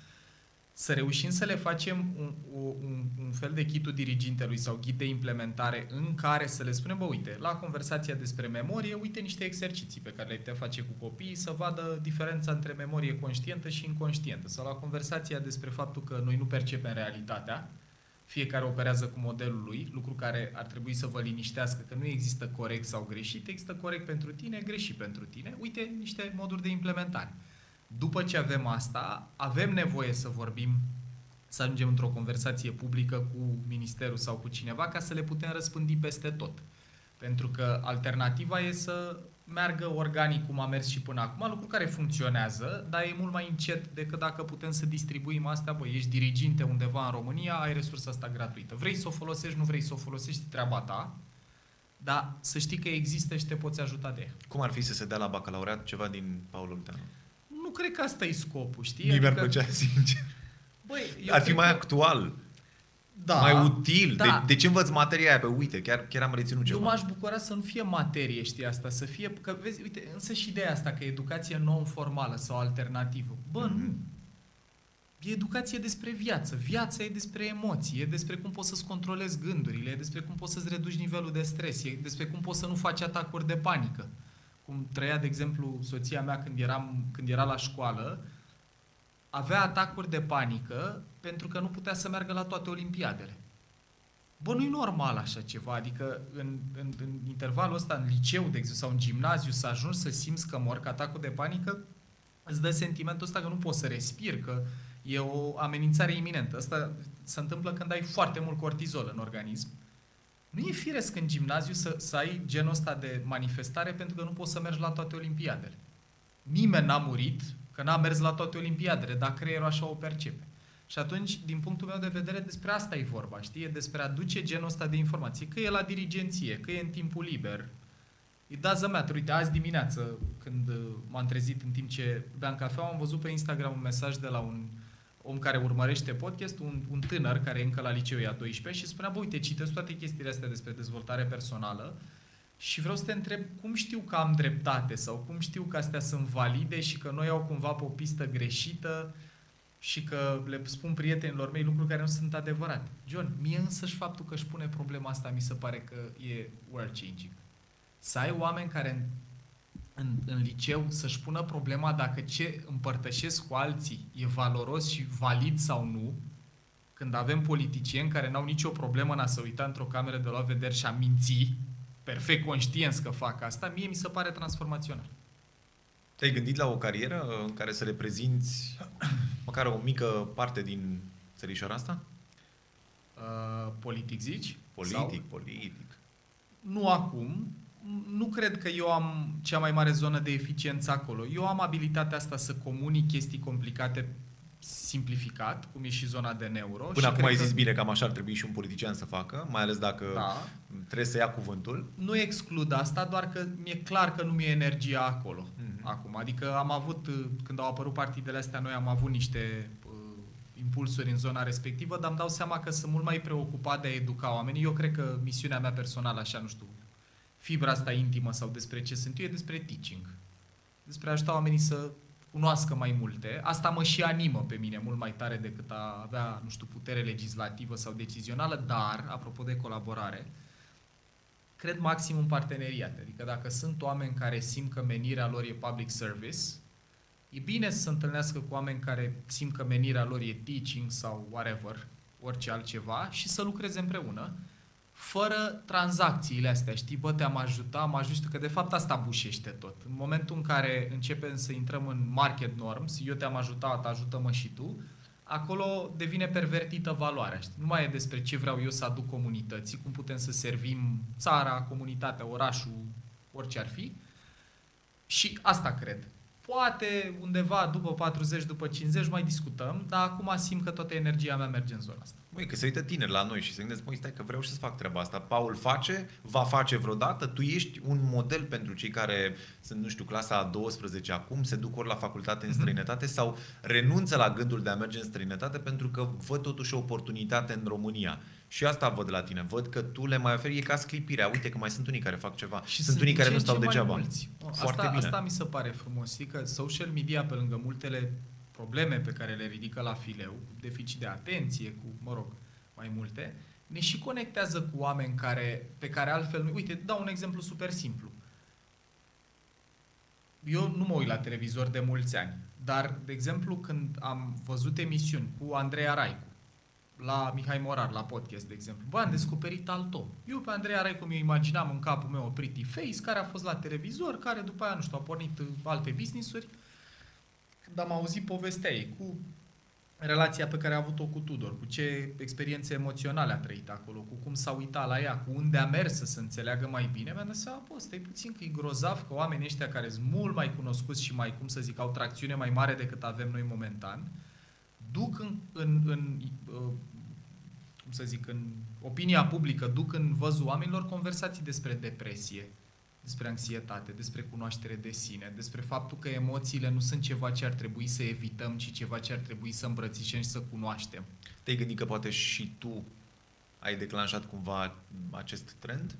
să reușim să le facem un, un, un fel de chitul dirigintelui sau ghid de implementare în care să le spunem, bă, uite, la conversația despre memorie, uite niște exerciții pe care le putea face cu copiii să vadă diferența între memorie conștientă și inconștientă. Sau la conversația despre faptul că noi nu percepem realitatea, fiecare operează cu modelul lui, lucru care ar trebui să vă liniștească că nu există corect sau greșit, există corect pentru tine, greșit pentru tine. Uite niște moduri de implementare. După ce avem asta, avem nevoie să vorbim, să ajungem într-o conversație publică cu ministerul sau cu cineva ca să le putem răspândi peste tot. Pentru că alternativa e să meargă organic cum a mers și până acum, lucru care funcționează, dar e mult mai încet decât dacă putem să distribuim astea. Băi, ești diriginte undeva în România, ai resursa asta gratuită. Vrei să o folosești, nu vrei să o folosești, treaba ta, dar să știi că există și te poți ajuta de ea. Cum ar fi să se dea la bacalaureat ceva din Paul Olteanu? Nu cred că asta e scopul, știi? Mie adică... mi-ar plăcea, <laughs> sincer. Băi, ar fi mai că... actual da, mai util. Da. De, de ce învăț materia aia? Pe uite, chiar, chiar am reținut ceva. Eu m-aș bucura să nu fie materie, știi asta, să fie, că vezi, uite, însă și ideea asta, că educație non-formală sau alternativă. Bă, mm-hmm. nu. E educație despre viață. Viața e despre emoții, e despre cum poți să-ți controlezi gândurile, e despre cum poți să-ți reduci nivelul de stres, e despre cum poți să nu faci atacuri de panică. Cum trăia, de exemplu, soția mea când, eram, când era la școală, avea atacuri de panică pentru că nu putea să meargă la toate olimpiadele. Bă, nu-i normal așa ceva, adică în, în, în intervalul ăsta, în liceu, de exemplu, sau în gimnaziu, să ajungi să simți că mor, că atacul de panică, îți dă sentimentul ăsta că nu poți să respiri, că e o amenințare iminentă. Asta se întâmplă când ai foarte mult cortizol în organism. Nu e firesc în gimnaziu să, să ai genul ăsta de manifestare pentru că nu poți să mergi la toate olimpiadele. Nimeni n-a murit că n-a mers la toate olimpiadele, dar creierul așa o percepe. Și atunci, din punctul meu de vedere, despre asta e vorba, știi? E despre a duce genul ăsta de informații, că e la dirigenție, că e în timpul liber. E doesn't matter. Uite, azi dimineață, când uh, m-am trezit în timp ce beam cafea, am văzut pe Instagram un mesaj de la un om care urmărește podcast, un, un tânăr care e încă la liceu, a 12, și spunea, bă, uite, citesc toate chestiile astea despre dezvoltare personală și vreau să te întreb cum știu că am dreptate sau cum știu că astea sunt valide și că noi au cumva pe o pistă greșită și că le spun prietenilor mei lucruri care nu sunt adevărate. John, mie însăși faptul că își pune problema asta mi se pare că e world-changing. Să ai oameni care în, în, în liceu să-și pună problema dacă ce împărtășesc cu alții e valoros și valid sau nu, când avem politicieni care n-au nicio problemă în a se uita într-o cameră de la vedere și a minți, perfect conștienți că fac asta, mie mi se pare transformațional. Te-ai gândit la o carieră în care să reprezinți <clears throat> măcar o mică parte din țărișoara asta? Uh, politic zici? Politic, sau? politic. Nu acum. Nu cred că eu am cea mai mare zonă de eficiență acolo. Eu am abilitatea asta să comunic chestii complicate simplificat, cum e și zona de neuro. Până și acum ai zis că... bine, cam așa ar trebui și un politician să facă, mai ales dacă da. trebuie să ia cuvântul. Nu exclud asta, doar că mi-e clar că nu mi-e energia acolo. Mm-hmm. Acum, adică am avut, când au apărut partidele astea, noi am avut niște uh, impulsuri în zona respectivă, dar îmi dau seama că sunt mult mai preocupat de a educa oamenii. Eu cred că misiunea mea personală, așa, nu știu, fibra asta intimă sau despre ce sunt eu, e despre teaching. Despre a ajuta oamenii să cunoască mai multe. Asta mă și animă pe mine mult mai tare decât a avea, nu știu, putere legislativă sau decizională, dar, apropo de colaborare, cred maxim în parteneriate. Adică dacă sunt oameni care simt că menirea lor e public service, e bine să se întâlnească cu oameni care simt că menirea lor e teaching sau whatever, orice altceva, și să lucreze împreună fără tranzacțiile astea, știi, bă, te-am ajutat, am ajutat, că de fapt asta bușește tot. În momentul în care începem să intrăm în market norms, eu te-am ajutat, ajută-mă și tu, acolo devine pervertită valoarea. Știi? Nu mai e despre ce vreau eu să aduc comunității, cum putem să servim țara, comunitatea, orașul, orice ar fi. Și asta cred. Poate undeva după 40, după 50 mai discutăm, dar acum simt că toată energia mea merge în zona asta. Măi, că se uită tineri la noi și se gândesc, măi, stai că vreau și să fac treaba asta. Paul face, va face vreodată, tu ești un model pentru cei care sunt, nu știu, clasa a 12 acum, se duc ori la facultate în mhm. străinătate mm-hmm. sau renunță la gândul de a merge în străinătate pentru că văd totuși o oportunitate în România. Și asta văd la tine. Văd că tu le mai oferi, e ca sclipirea. Uite că mai sunt unii care fac ceva. Și sunt, sunt unii care nu stau degeaba. Mulți. Foarte asta, bine. asta mi se pare frumos. Știi că social media, pe lângă multele probleme pe care le ridică la fileu, cu deficit de atenție, cu, mă rog, mai multe, ne și conectează cu oameni care, pe care altfel nu... Uite, dau un exemplu super simplu. Eu nu mă uit la televizor de mulți ani, dar, de exemplu, când am văzut emisiuni cu Andreea Raicu, la Mihai Morar, la podcast, de exemplu. Bă, am descoperit alt om. Eu pe Andrei Raicu mi imaginam în capul meu o pretty face care a fost la televizor, care după aia, nu știu, a pornit alte business-uri. Când am auzit povestea ei cu relația pe care a avut-o cu Tudor, cu ce experiențe emoționale a trăit acolo, cu cum s-a uitat la ea, cu unde a mers să se înțeleagă mai bine, mi-am dat seama, bă, stai puțin că e grozav că oamenii ăștia care sunt mult mai cunoscuți și mai, cum să zic, au tracțiune mai mare decât avem noi momentan, duc în, în, în uh, cum să zic, în opinia publică, duc în văzul oamenilor conversații despre depresie, despre anxietate, despre cunoaștere de sine, despre faptul că emoțiile nu sunt ceva ce ar trebui să evităm, ci ceva ce ar trebui să îmbrățișăm și să cunoaștem. Te-ai gândit că poate și tu ai declanșat cumva acest trend?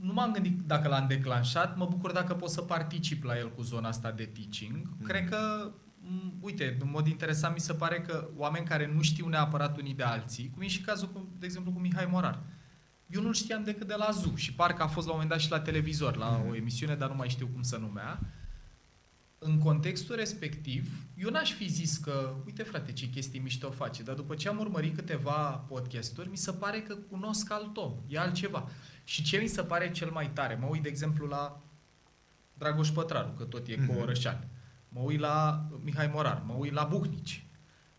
Nu m-am gândit dacă l-am declanșat, mă bucur dacă pot să particip la el cu zona asta de teaching. Mm. Cred că Mm, uite, în mod interesant mi se pare că oameni care nu știu neapărat unii de alții, cum e și cazul, cu, de exemplu, cu Mihai Morar. Eu nu știam decât de la ZU și parcă a fost la un moment dat și la televizor, la mhm. o emisiune, dar nu mai știu cum se numea. În contextul respectiv, eu n-aș fi zis că, uite frate, ce chestii mișto face, dar după ce am urmărit câteva podcasturi, mi se pare că cunosc alt om, e altceva. Și ce mi se pare cel mai tare? Mă uit, de exemplu, la Dragoș Pătraru, că tot e mm-hmm. cu orășan mă uit la Mihai Morar, mă uit la Buhnici,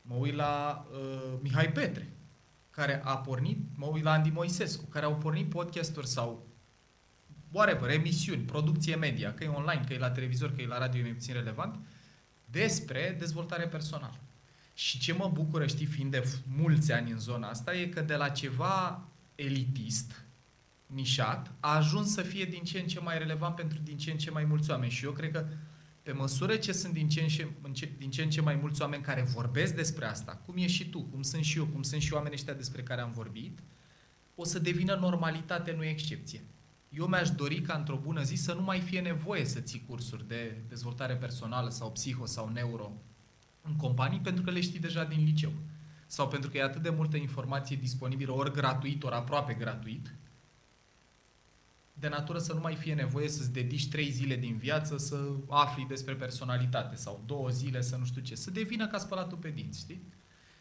mă uit la uh, Mihai Petre, care a pornit, mă uit la Andy Moisescu, care au pornit podcasturi sau whatever, emisiuni, producție media, că e online, că e la televizor, că e la radio, e mai puțin relevant, despre dezvoltare personală. Și ce mă bucură, știi, fiind de mulți ani în zona asta, e că de la ceva elitist, nișat, a ajuns să fie din ce în ce mai relevant pentru din ce în ce mai mulți oameni. Și eu cred că pe măsură ce sunt din ce, în ce, din ce în ce mai mulți oameni care vorbesc despre asta, cum e și tu, cum sunt și eu, cum sunt și oamenii ăștia despre care am vorbit, o să devină normalitate, nu excepție. Eu mi-aș dori ca într-o bună zi să nu mai fie nevoie să ții cursuri de dezvoltare personală sau psiho sau neuro în companii pentru că le știi deja din liceu. Sau pentru că e atât de multă informație disponibilă, ori gratuit, ori aproape gratuit, de natură să nu mai fie nevoie să-ți dedici trei zile din viață să afli despre personalitate sau două zile să nu știu ce. Să devină ca spălatul pe dinți, știi?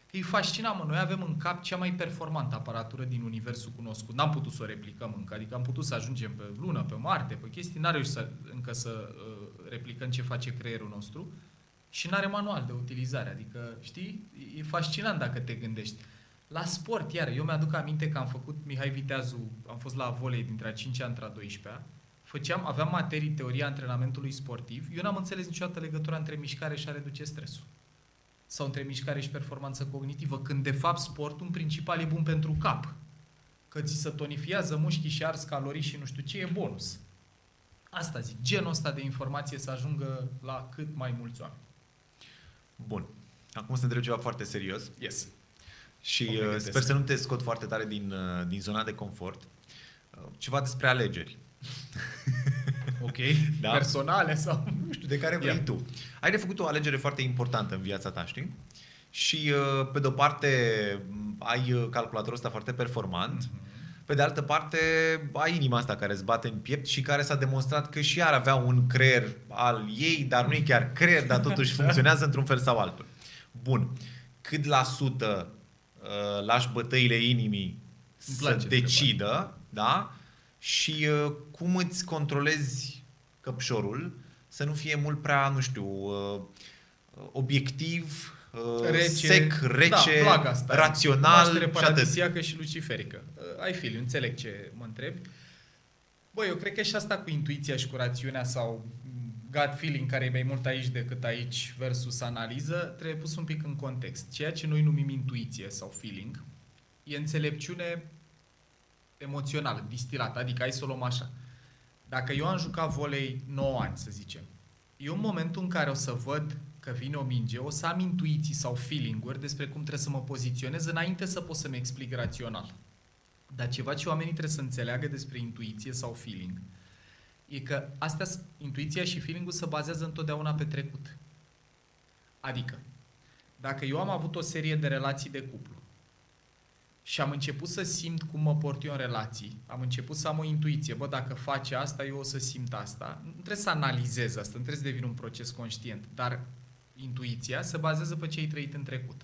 Că e fascinant, mă. Noi avem în cap cea mai performantă aparatură din universul cunoscut. N-am putut să o replicăm încă, adică am putut să ajungem pe lună, pe Marte, pe chestii, n-are reușit să, încă să uh, replicăm ce face creierul nostru și n-are manual de utilizare. Adică, știi, e fascinant dacă te gândești. La sport, iar, eu mi-aduc aminte că am făcut Mihai Viteazu, am fost la volei dintre a 5 ani între a 12-a, făceam, aveam materii teoria antrenamentului sportiv, eu n-am înțeles niciodată legătura între mișcare și a reduce stresul. Sau între mișcare și performanță cognitivă, când de fapt sportul în principal e bun pentru cap. Că ți se tonifiază mușchii și ars calorii și nu știu ce, e bonus. Asta zic, genul ăsta de informație să ajungă la cât mai mulți oameni. Bun. Acum să întreb ceva foarte serios. Yes. Și uh, sper să nu te scot foarte tare din, uh, din zona de confort. Uh, ceva despre alegeri. <laughs> Ok. da? Personale sau... Nu știu, de care vrei yeah. tu. Ai de făcut o alegere foarte importantă în viața ta, știi? Și pe de o parte ai calculatorul ăsta foarte performant, mm-hmm. pe de altă parte ai inima asta care îți bate în piept și care s-a demonstrat că și ar avea un creier al ei, dar nu e chiar creier, dar totuși <laughs> funcționează într-un fel sau altul. Bun. Cât la sută uh, lași bătăile inimii să decidă, da? Și uh, cum îți controlezi căpșorul să nu fie mult prea, nu știu, uh, obiectiv, uh, rece, sec, rece, da, asta, rațional și atât. și luciferică. Uh, ai fil, înțeleg ce mă întrebi. Băi, eu cred că și asta cu intuiția și cu rațiunea sau gut feeling care e mai mult aici decât aici versus analiză, trebuie pus un pic în context. Ceea ce noi numim intuiție sau feeling e înțelepciune emoțională, distilată, adică hai să o luăm așa. Dacă eu am jucat volei 9 ani, să zicem, eu în momentul în care o să văd că vine o minge, o să am intuiții sau feeling-uri despre cum trebuie să mă poziționez înainte să pot să-mi explic rațional. Dar ceva ce oamenii trebuie să înțeleagă despre intuiție sau feeling – e că astea, intuiția și feeling-ul se bazează întotdeauna pe trecut. Adică, dacă eu am avut o serie de relații de cuplu și am început să simt cum mă port eu în relații, am început să am o intuiție, bă, dacă face asta, eu o să simt asta. Nu trebuie să analizez asta, nu trebuie să devin un proces conștient, dar intuiția se bazează pe ce ai trăit în trecut.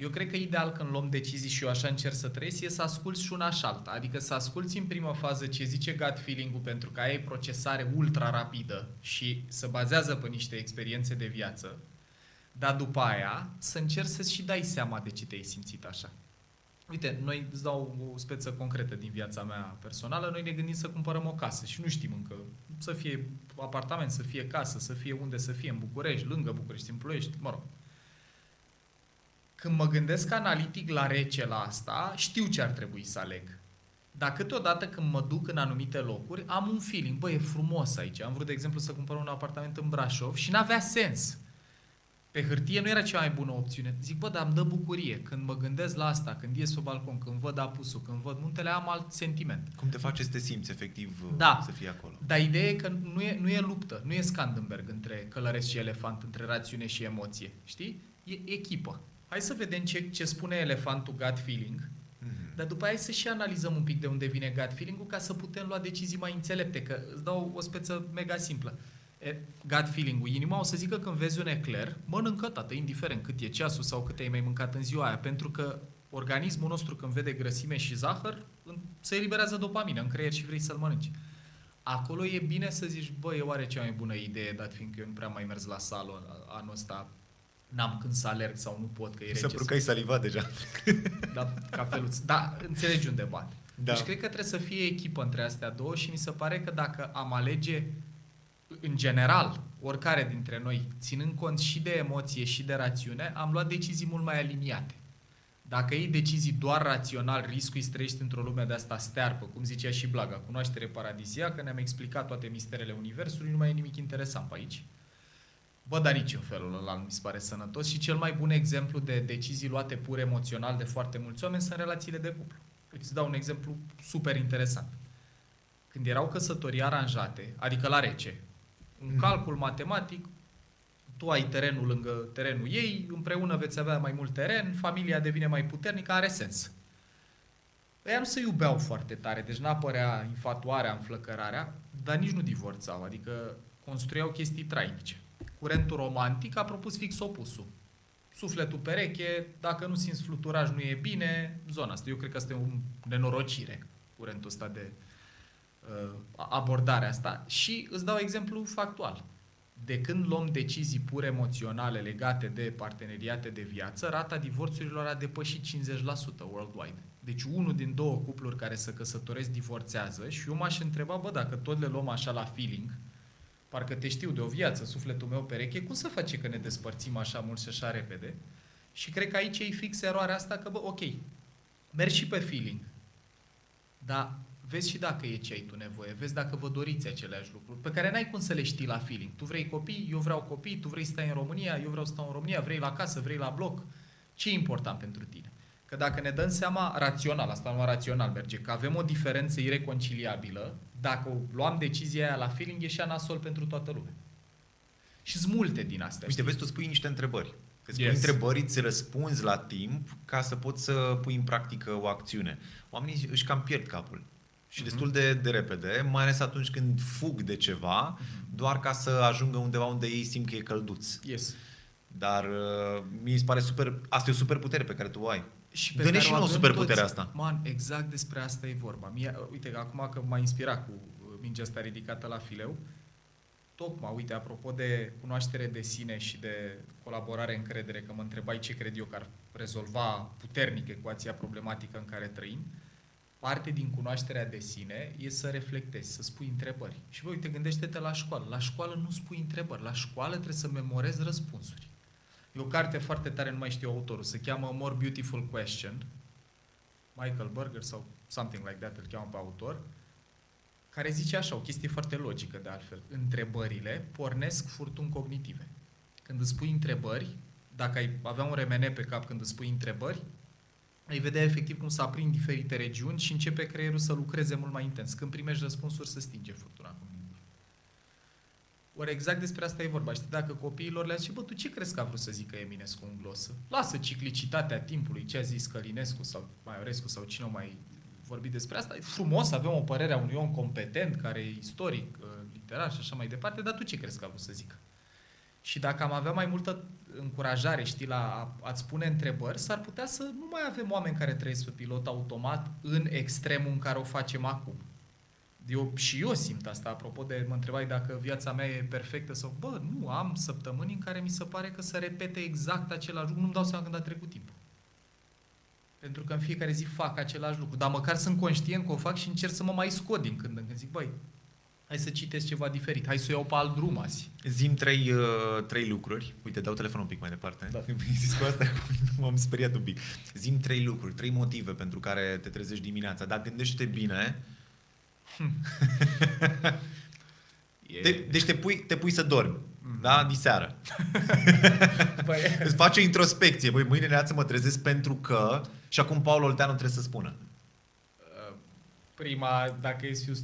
Eu cred că ideal când luăm decizii și eu așa încerc să trăiesc, e să asculți și una și alta. Adică să asculți în prima fază ce zice gut feeling-ul pentru că ai procesare ultra rapidă și se bazează pe niște experiențe de viață, dar după aia să încerci să și dai seama de ce te-ai simțit așa. Uite, noi îți dau o speță concretă din viața mea personală. Noi ne gândim să cumpărăm o casă și nu știm încă să fie apartament, să fie casă, să fie unde să fie, în București, lângă București, în Ploiești, mă rog. Când mă gândesc analitic la rece la asta, știu ce ar trebui să aleg. Dar câteodată când mă duc în anumite locuri, am un feeling, bă, e frumos aici. Am vrut, de exemplu, să cumpăr un apartament în Brașov și n-avea sens pe hârtie nu era cea mai bună opțiune. Zic, bă, dar îmi dă bucurie. Când mă gândesc la asta, când ies pe balcon, când văd apusul, când văd muntele, am alt sentiment. Cum te face să te simți efectiv da. să fii acolo? Dar ideea e că nu e, nu e luptă, nu e Scandenberg între călăresc și elefant, între rațiune și emoție. Știi? E echipă. Hai să vedem ce, ce spune elefantul gut feeling, mm-hmm. dar după aia să și analizăm un pic de unde vine gut feeling-ul ca să putem lua decizii mai înțelepte. Că îți dau o speță mega simplă gut feeling-ul, inima o să zică când vezi un ecler, mănâncă tată, indiferent cât e ceasul sau cât ai mai mâncat în ziua aia, pentru că organismul nostru când vede grăsime și zahăr, se eliberează dopamină în creier și vrei să-l mănânci. Acolo e bine să zici, bă, e oare cea mai bună idee, dat fiindcă eu nu prea mai mers la sală anul ăsta, n-am când să alerg sau nu pot, că e rece. Să ai saliva deja. <laughs> Da, cafeluț. Da, înțelegi unde bat. Da. Deci cred că trebuie să fie echipă între astea două și mi se pare că dacă am alege în general, oricare dintre noi, ținând cont și de emoție și de rațiune, am luat decizii mult mai aliniate. Dacă iei decizii doar rațional, riscul să trăiești într-o lume de asta stearpă, cum zicea și Blaga, cunoaștere paradisiacă, ne-am explicat toate misterele Universului, nu mai e nimic interesant pe aici. Bă, dar nici în felul ăla mi se pare sănătos și cel mai bun exemplu de decizii luate pur emoțional de foarte mulți oameni sunt relațiile de cuplu. Îți dau un exemplu super interesant. Când erau căsătorii aranjate, adică la rece, un mhm. calcul matematic, tu ai terenul lângă terenul ei, împreună veți avea mai mult teren, familia devine mai puternică, are sens. Ei nu se iubeau foarte tare, deci n-apărea infatuarea, înflăcărarea, dar nici nu divorțau, adică construiau chestii trainice. Curentul romantic a propus fix opusul. Sufletul pereche, dacă nu simți fluturaj, nu e bine, zona asta. Eu cred că asta e o nenorocire, curentul ăsta de, Uh, abordarea asta și îți dau exemplu factual. De când luăm decizii pur emoționale legate de parteneriate de viață, rata divorțurilor a depășit 50% worldwide. Deci unul din două cupluri care se căsătoresc divorțează și eu m-aș întreba, bă, dacă tot le luăm așa la feeling, parcă te știu de o viață, sufletul meu pereche, cum să face că ne despărțim așa mult și așa repede? Și cred că aici e fix eroarea asta că, bă, ok, mergi și pe feeling, dar vezi și dacă e ce ai tu nevoie, vezi dacă vă doriți aceleași lucruri, pe care n-ai cum să le știi la feeling. Tu vrei copii, eu vreau copii, tu vrei să stai în România, eu vreau să stau în România, vrei la casă, vrei la bloc. Ce e important pentru tine? Că dacă ne dăm seama rațional, asta nu rațional merge, că avem o diferență ireconciliabilă, dacă luam decizia aia la feeling, ieșea nasol pentru toată lumea. Și sunt multe din astea. Uite, vezi, tu spui niște întrebări. Că spui yes. întrebări, îți răspunzi la timp ca să poți să pui în practică o acțiune. Oamenii își cam pierd capul și destul de, de repede, mai ales atunci când fug de ceva, uh-huh. doar ca să ajungă undeva unde ei simt că e călduț. Yes. Dar uh, mi se pare super, asta e o super putere pe care tu o ai. Și pe Dă-ne și o super putere asta. Man, exact despre asta e vorba. Mie, uite, acum că m-a inspirat cu uh, mingea asta ridicată la fileu, tocmai, uite, apropo de cunoaștere de sine și de colaborare, încredere, că mă întrebai ce cred eu că ar rezolva puternic ecuația problematică în care trăim, uh, parte din cunoașterea de sine e să reflectezi, să spui întrebări. Și voi, uite, gândește-te la școală. La școală nu spui întrebări. La școală trebuie să memorezi răspunsuri. E o carte foarte tare, nu mai știu autorul, se cheamă More Beautiful Question, Michael Berger sau something like that îl cheamă pe autor, care zice așa, o chestie foarte logică de altfel. Întrebările pornesc furtuni cognitive. Când îți spui întrebări, dacă ai avea un remene pe cap când îți spui întrebări, ai vedea efectiv cum se aprind diferite regiuni și începe creierul să lucreze mult mai intens. Când primești răspunsuri, se stinge furtuna Ori exact despre asta e vorba. Știi, dacă copiilor le-a zis, bă, tu ce crezi că a vrut să zică Eminescu în glosă? Lasă ciclicitatea timpului, ce a zis Călinescu sau Maiorescu sau cine o mai vorbit despre asta. E frumos, avem o părere a unui om competent, care e istoric, uh, literar și așa mai departe, dar tu ce crezi că a vrut să zică? Și dacă am avea mai multă încurajare, știi, la a, a-ți pune întrebări, s-ar putea să nu mai avem oameni care trăiesc pe pilot automat în extremul în care o facem acum. Eu, și eu simt asta, apropo de, mă întrebai dacă viața mea e perfectă sau, bă, nu, am săptămâni în care mi se pare că se repete exact același lucru, nu-mi dau seama când a trecut timpul. Pentru că în fiecare zi fac același lucru, dar măcar sunt conștient că o fac și încerc să mă mai scot din când în când. Zic, băi, hai să citesc ceva diferit, hai să o iau pe alt drum azi. Zim trei, uh, trei lucruri. Uite, dau telefonul un pic mai departe. Da. <laughs> Zis cu asta, m-am speriat un pic. Zim trei lucruri, trei motive pentru care te trezești dimineața. Dar gândește bine. <laughs> e... de, deci te pui, te pui să dormi. Mm-hmm. Da? Diseară. <laughs> Băi... <laughs> Îți faci o introspecție. Băi, mâine dimineață mă trezesc pentru că... Și acum Paul Olteanu trebuie să spună. Prima, dacă e fiu 100%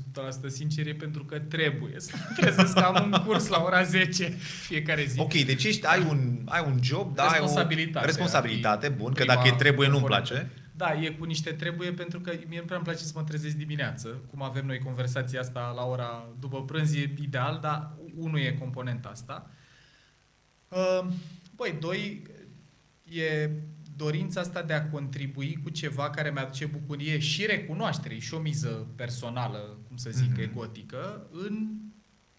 sincer, e pentru că trebuie să trebuie să am un curs la ora 10 fiecare zi. Ok, deci ești, ai un, ai un job, da, responsabilitate, ai o responsabilitate, bun, că dacă e trebuie, nu-mi place. Da, e cu niște trebuie pentru că mie nu prea îmi place să mă trezesc dimineață, cum avem noi conversația asta la ora după prânz, e ideal, dar unul e componenta asta. Uh, băi, doi, e dorința asta de a contribui cu ceva care mi-aduce bucurie și recunoaștere și o miză personală, cum să zic, mm-hmm. egotică, în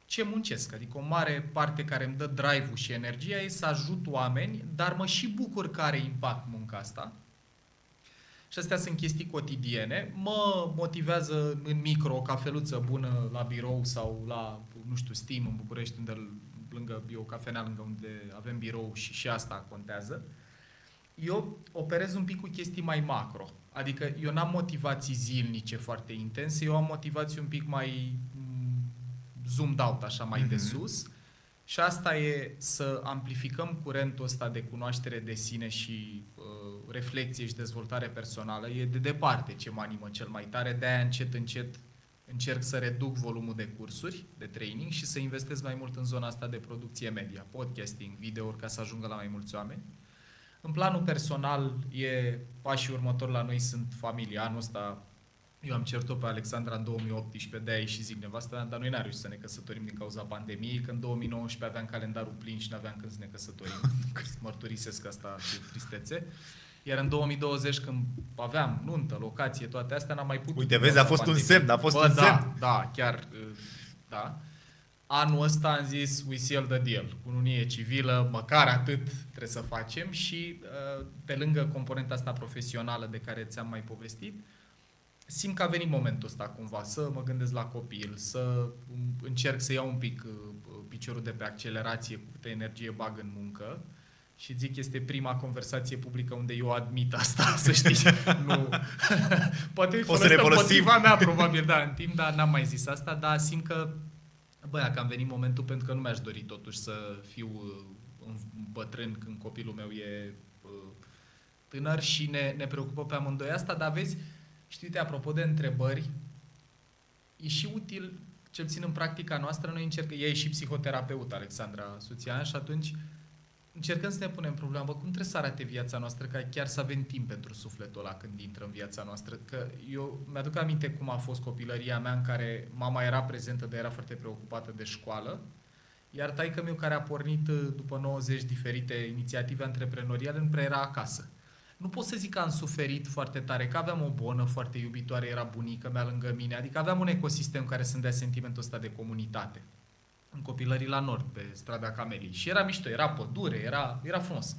ce muncesc. Adică o mare parte care îmi dă drive-ul și energia e să ajut oameni, dar mă și bucur că are impact munca asta. Și astea sunt chestii cotidiene. Mă motivează în micro o cafeluță bună la birou sau la, nu știu, Steam în București, unde lângă bio cafenea, lângă unde avem birou și și asta contează. Uh, eu operez un pic cu chestii mai macro. Adică eu n-am motivații zilnice foarte intense, eu am motivații un pic mai mm, zoomed out, așa, mai mm-hmm. de mhm. sus. Și asta e să amplificăm curentul ăsta de cunoaștere de sine și uh, reflexie și dezvoltare personală. E de departe ce mă animă cel mai tare, de-aia încet, încet încerc să reduc volumul de cursuri, de training și să investesc mai mult în zona asta de producție media, podcasting, video ca să ajungă la mai mulți oameni. În planul personal, e pașii următori la noi sunt familia. Anul ăsta eu am cerut-o pe Alexandra în 2018, de-aia și zic nevastă, dar noi n-am reușit să ne căsătorim din cauza pandemiei, că în 2019 aveam calendarul plin și n-aveam când să ne căsătorim. <laughs> Mărturisesc asta cu tristețe. Iar în 2020, când aveam nuntă, locație, toate astea, n-am mai putut. Uite, vezi, a fost pandemiei. un semn, a fost Bă, un da, semn. Da, chiar, da anul ăsta am zis we seal the deal. Cununie civilă, măcar atât trebuie să facem și uh, pe lângă componenta asta profesională de care ți-am mai povestit, simt că a venit momentul ăsta cumva să mă gândesc la copil, să încerc să iau un pic uh, piciorul de pe accelerație cu câtă energie bag în muncă și zic este prima conversație publică unde eu admit asta, <laughs> să știi. nu. <laughs> Poate o să folosim. mea, probabil, da, în timp, dar n-am mai zis asta, dar simt că Băia că am venit momentul pentru că nu mi-aș dori totuși să fiu uh, un bătrân când copilul meu e uh, tânăr și ne, ne preocupă pe amândoi asta, dar vezi, știi, te apropo de întrebări, e și util, cel puțin în practica noastră, noi încercăm, ea e și psihoterapeut, Alexandra Suțian, și atunci încercăm să ne punem problema, bă, cum trebuie să arate viața noastră ca chiar să avem timp pentru sufletul ăla când intră în viața noastră. Că eu mi-aduc aminte cum a fost copilăria mea în care mama era prezentă, dar era foarte preocupată de școală. Iar taică meu care a pornit uh, după 90 diferite inițiative antreprenoriale nu prea era acasă. Nu pot să zic că am suferit foarte tare, că aveam o bonă foarte iubitoare, era bunica mea lângă mine, adică aveam un ecosistem care să-mi dea sentimentul ăsta de comunitate în copilării la nord, pe strada Camelii. Și era mișto, era pădure, era, era frumos.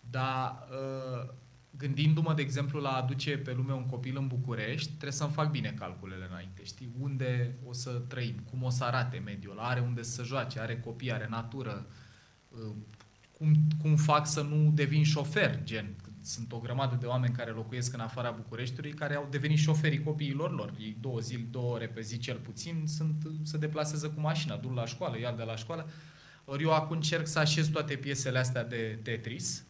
Dar uh, gândindu-mă, de exemplu, la a aduce pe lume un copil în București, trebuie să-mi fac bine calculele înainte, știi? Unde o să trăim, cum o să arate mediul, are unde să joace, are copii, are natură, uh, cum, cum fac să nu devin șofer, gen, sunt o grămadă de oameni care locuiesc în afara Bucureștiului, care au devenit șoferii copiilor lor. Ei două zile, două ore pe zi cel puțin, sunt, se deplasează cu mașina, duc la școală, iar de la școală. Ori eu acum încerc să așez toate piesele astea de Tetris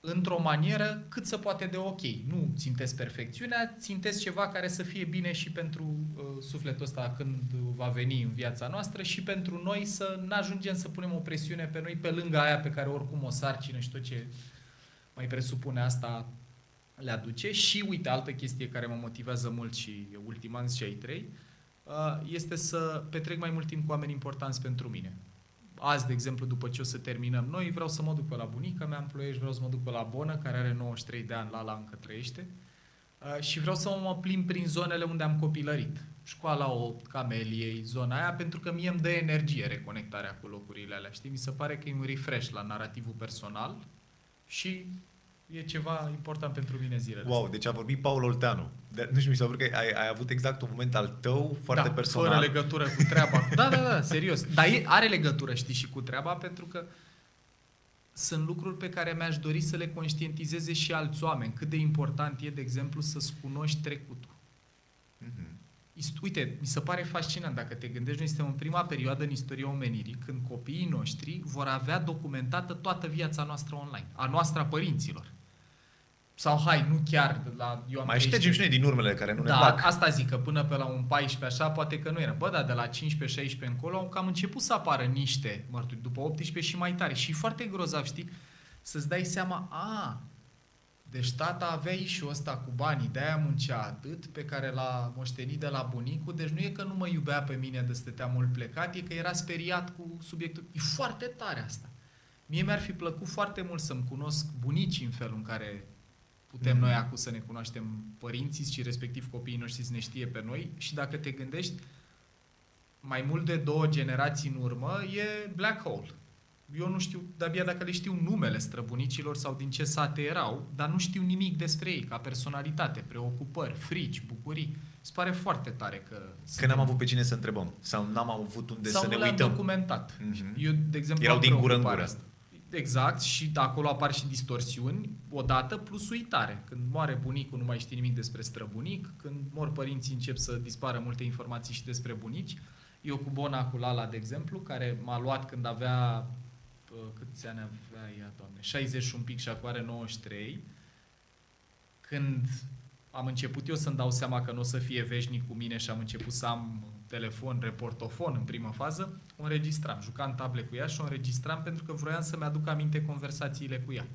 într-o manieră cât se poate de ok. Nu țintesc perfecțiunea, țintesc ceva care să fie bine și pentru uh, sufletul ăsta când va veni în viața noastră și pentru noi să nu ajungem să punem o presiune pe noi pe lângă aia pe care oricum o sarcină și tot ce mai presupune asta le aduce. Și uite, altă chestie care mă motivează mult și ultima an și ai trei, uh, este să petrec mai mult timp cu oameni importanți pentru mine azi, de exemplu, după ce o să terminăm noi, vreau să mă duc pe la bunica mea în Ploiești, vreau să mă duc pe la Bonă, care are 93 de ani, la la încă trăiește, uh, și vreau să mă plimb prin zonele unde am copilărit. Școala 8, Cameliei, zona aia, pentru că mie îmi dă energie reconectarea cu locurile alea, știi? Mi se pare că e un refresh la narativul personal și e ceva important pentru mine zilele Wow, astea. deci a vorbit Paul Olteanu. De, nu știu, mi s-a că ai, ai avut exact un moment al tău foarte da, personal. fără legătură cu treaba. <laughs> da, da, da, serios. Dar e, are legătură, știi, și cu treaba, pentru că sunt lucruri pe care mi-aș dori să le conștientizeze și alți oameni. Cât de important e, de exemplu, să-ți cunoști trecutul. Mm-hmm. Uite, mi se pare fascinant dacă te gândești, noi suntem în prima perioadă în istoria omenirii când copiii noștri vor avea documentată toată viața noastră online, a noastră a părinților. Sau hai, nu chiar la eu am Mai ștergem și noi din urmele care nu da, ne plac. asta zic, că până pe la un 14 așa poate că nu era. Bă, dar de la 15-16 încolo au cam început să apară niște mărturi, după 18 și mai tare. Și foarte grozav, știi, să-ți dai seama, a, deci tata avea și ăsta cu banii, de-aia muncea atât, pe care l-a moștenit de la bunicul, deci nu e că nu mă iubea pe mine de stătea mult plecat, e că era speriat cu subiectul. E foarte tare asta. Mie mi-ar fi plăcut foarte mult să-mi cunosc bunicii în felul în care putem mm-hmm. noi acum să ne cunoaștem părinții și respectiv copiii noștri să ne știe pe noi și dacă te gândești, mai mult de două generații în urmă e black hole. Eu nu știu, de-abia dacă le știu numele străbunicilor sau din ce sate erau, dar nu știu nimic despre ei, ca personalitate, preocupări, frici, bucurii. Îți pare foarte tare că... Că n-am avut pe cine să întrebăm sau n-am avut unde sau să ne uităm. Sau documentat. Mm-hmm. Eu, de exemplu, Erau din gură în gură. Asta. Exact, și acolo apar și distorsiuni, odată plus uitare. Când moare bunicul, nu mai știi nimic despre străbunic, când mor părinții, încep să dispară multe informații și despre bunici. Eu cu Bona, cu Lala, de exemplu, care m-a luat când avea, câți ani avea ea, doamne, 60 și un pic și acum are 93, când am început eu să-mi dau seama că nu o să fie veșnic cu mine și am început să am telefon, reportofon în prima fază, o înregistram. Jucam table cu ea și o înregistram pentru că vroiam să-mi aduc aminte conversațiile cu ea.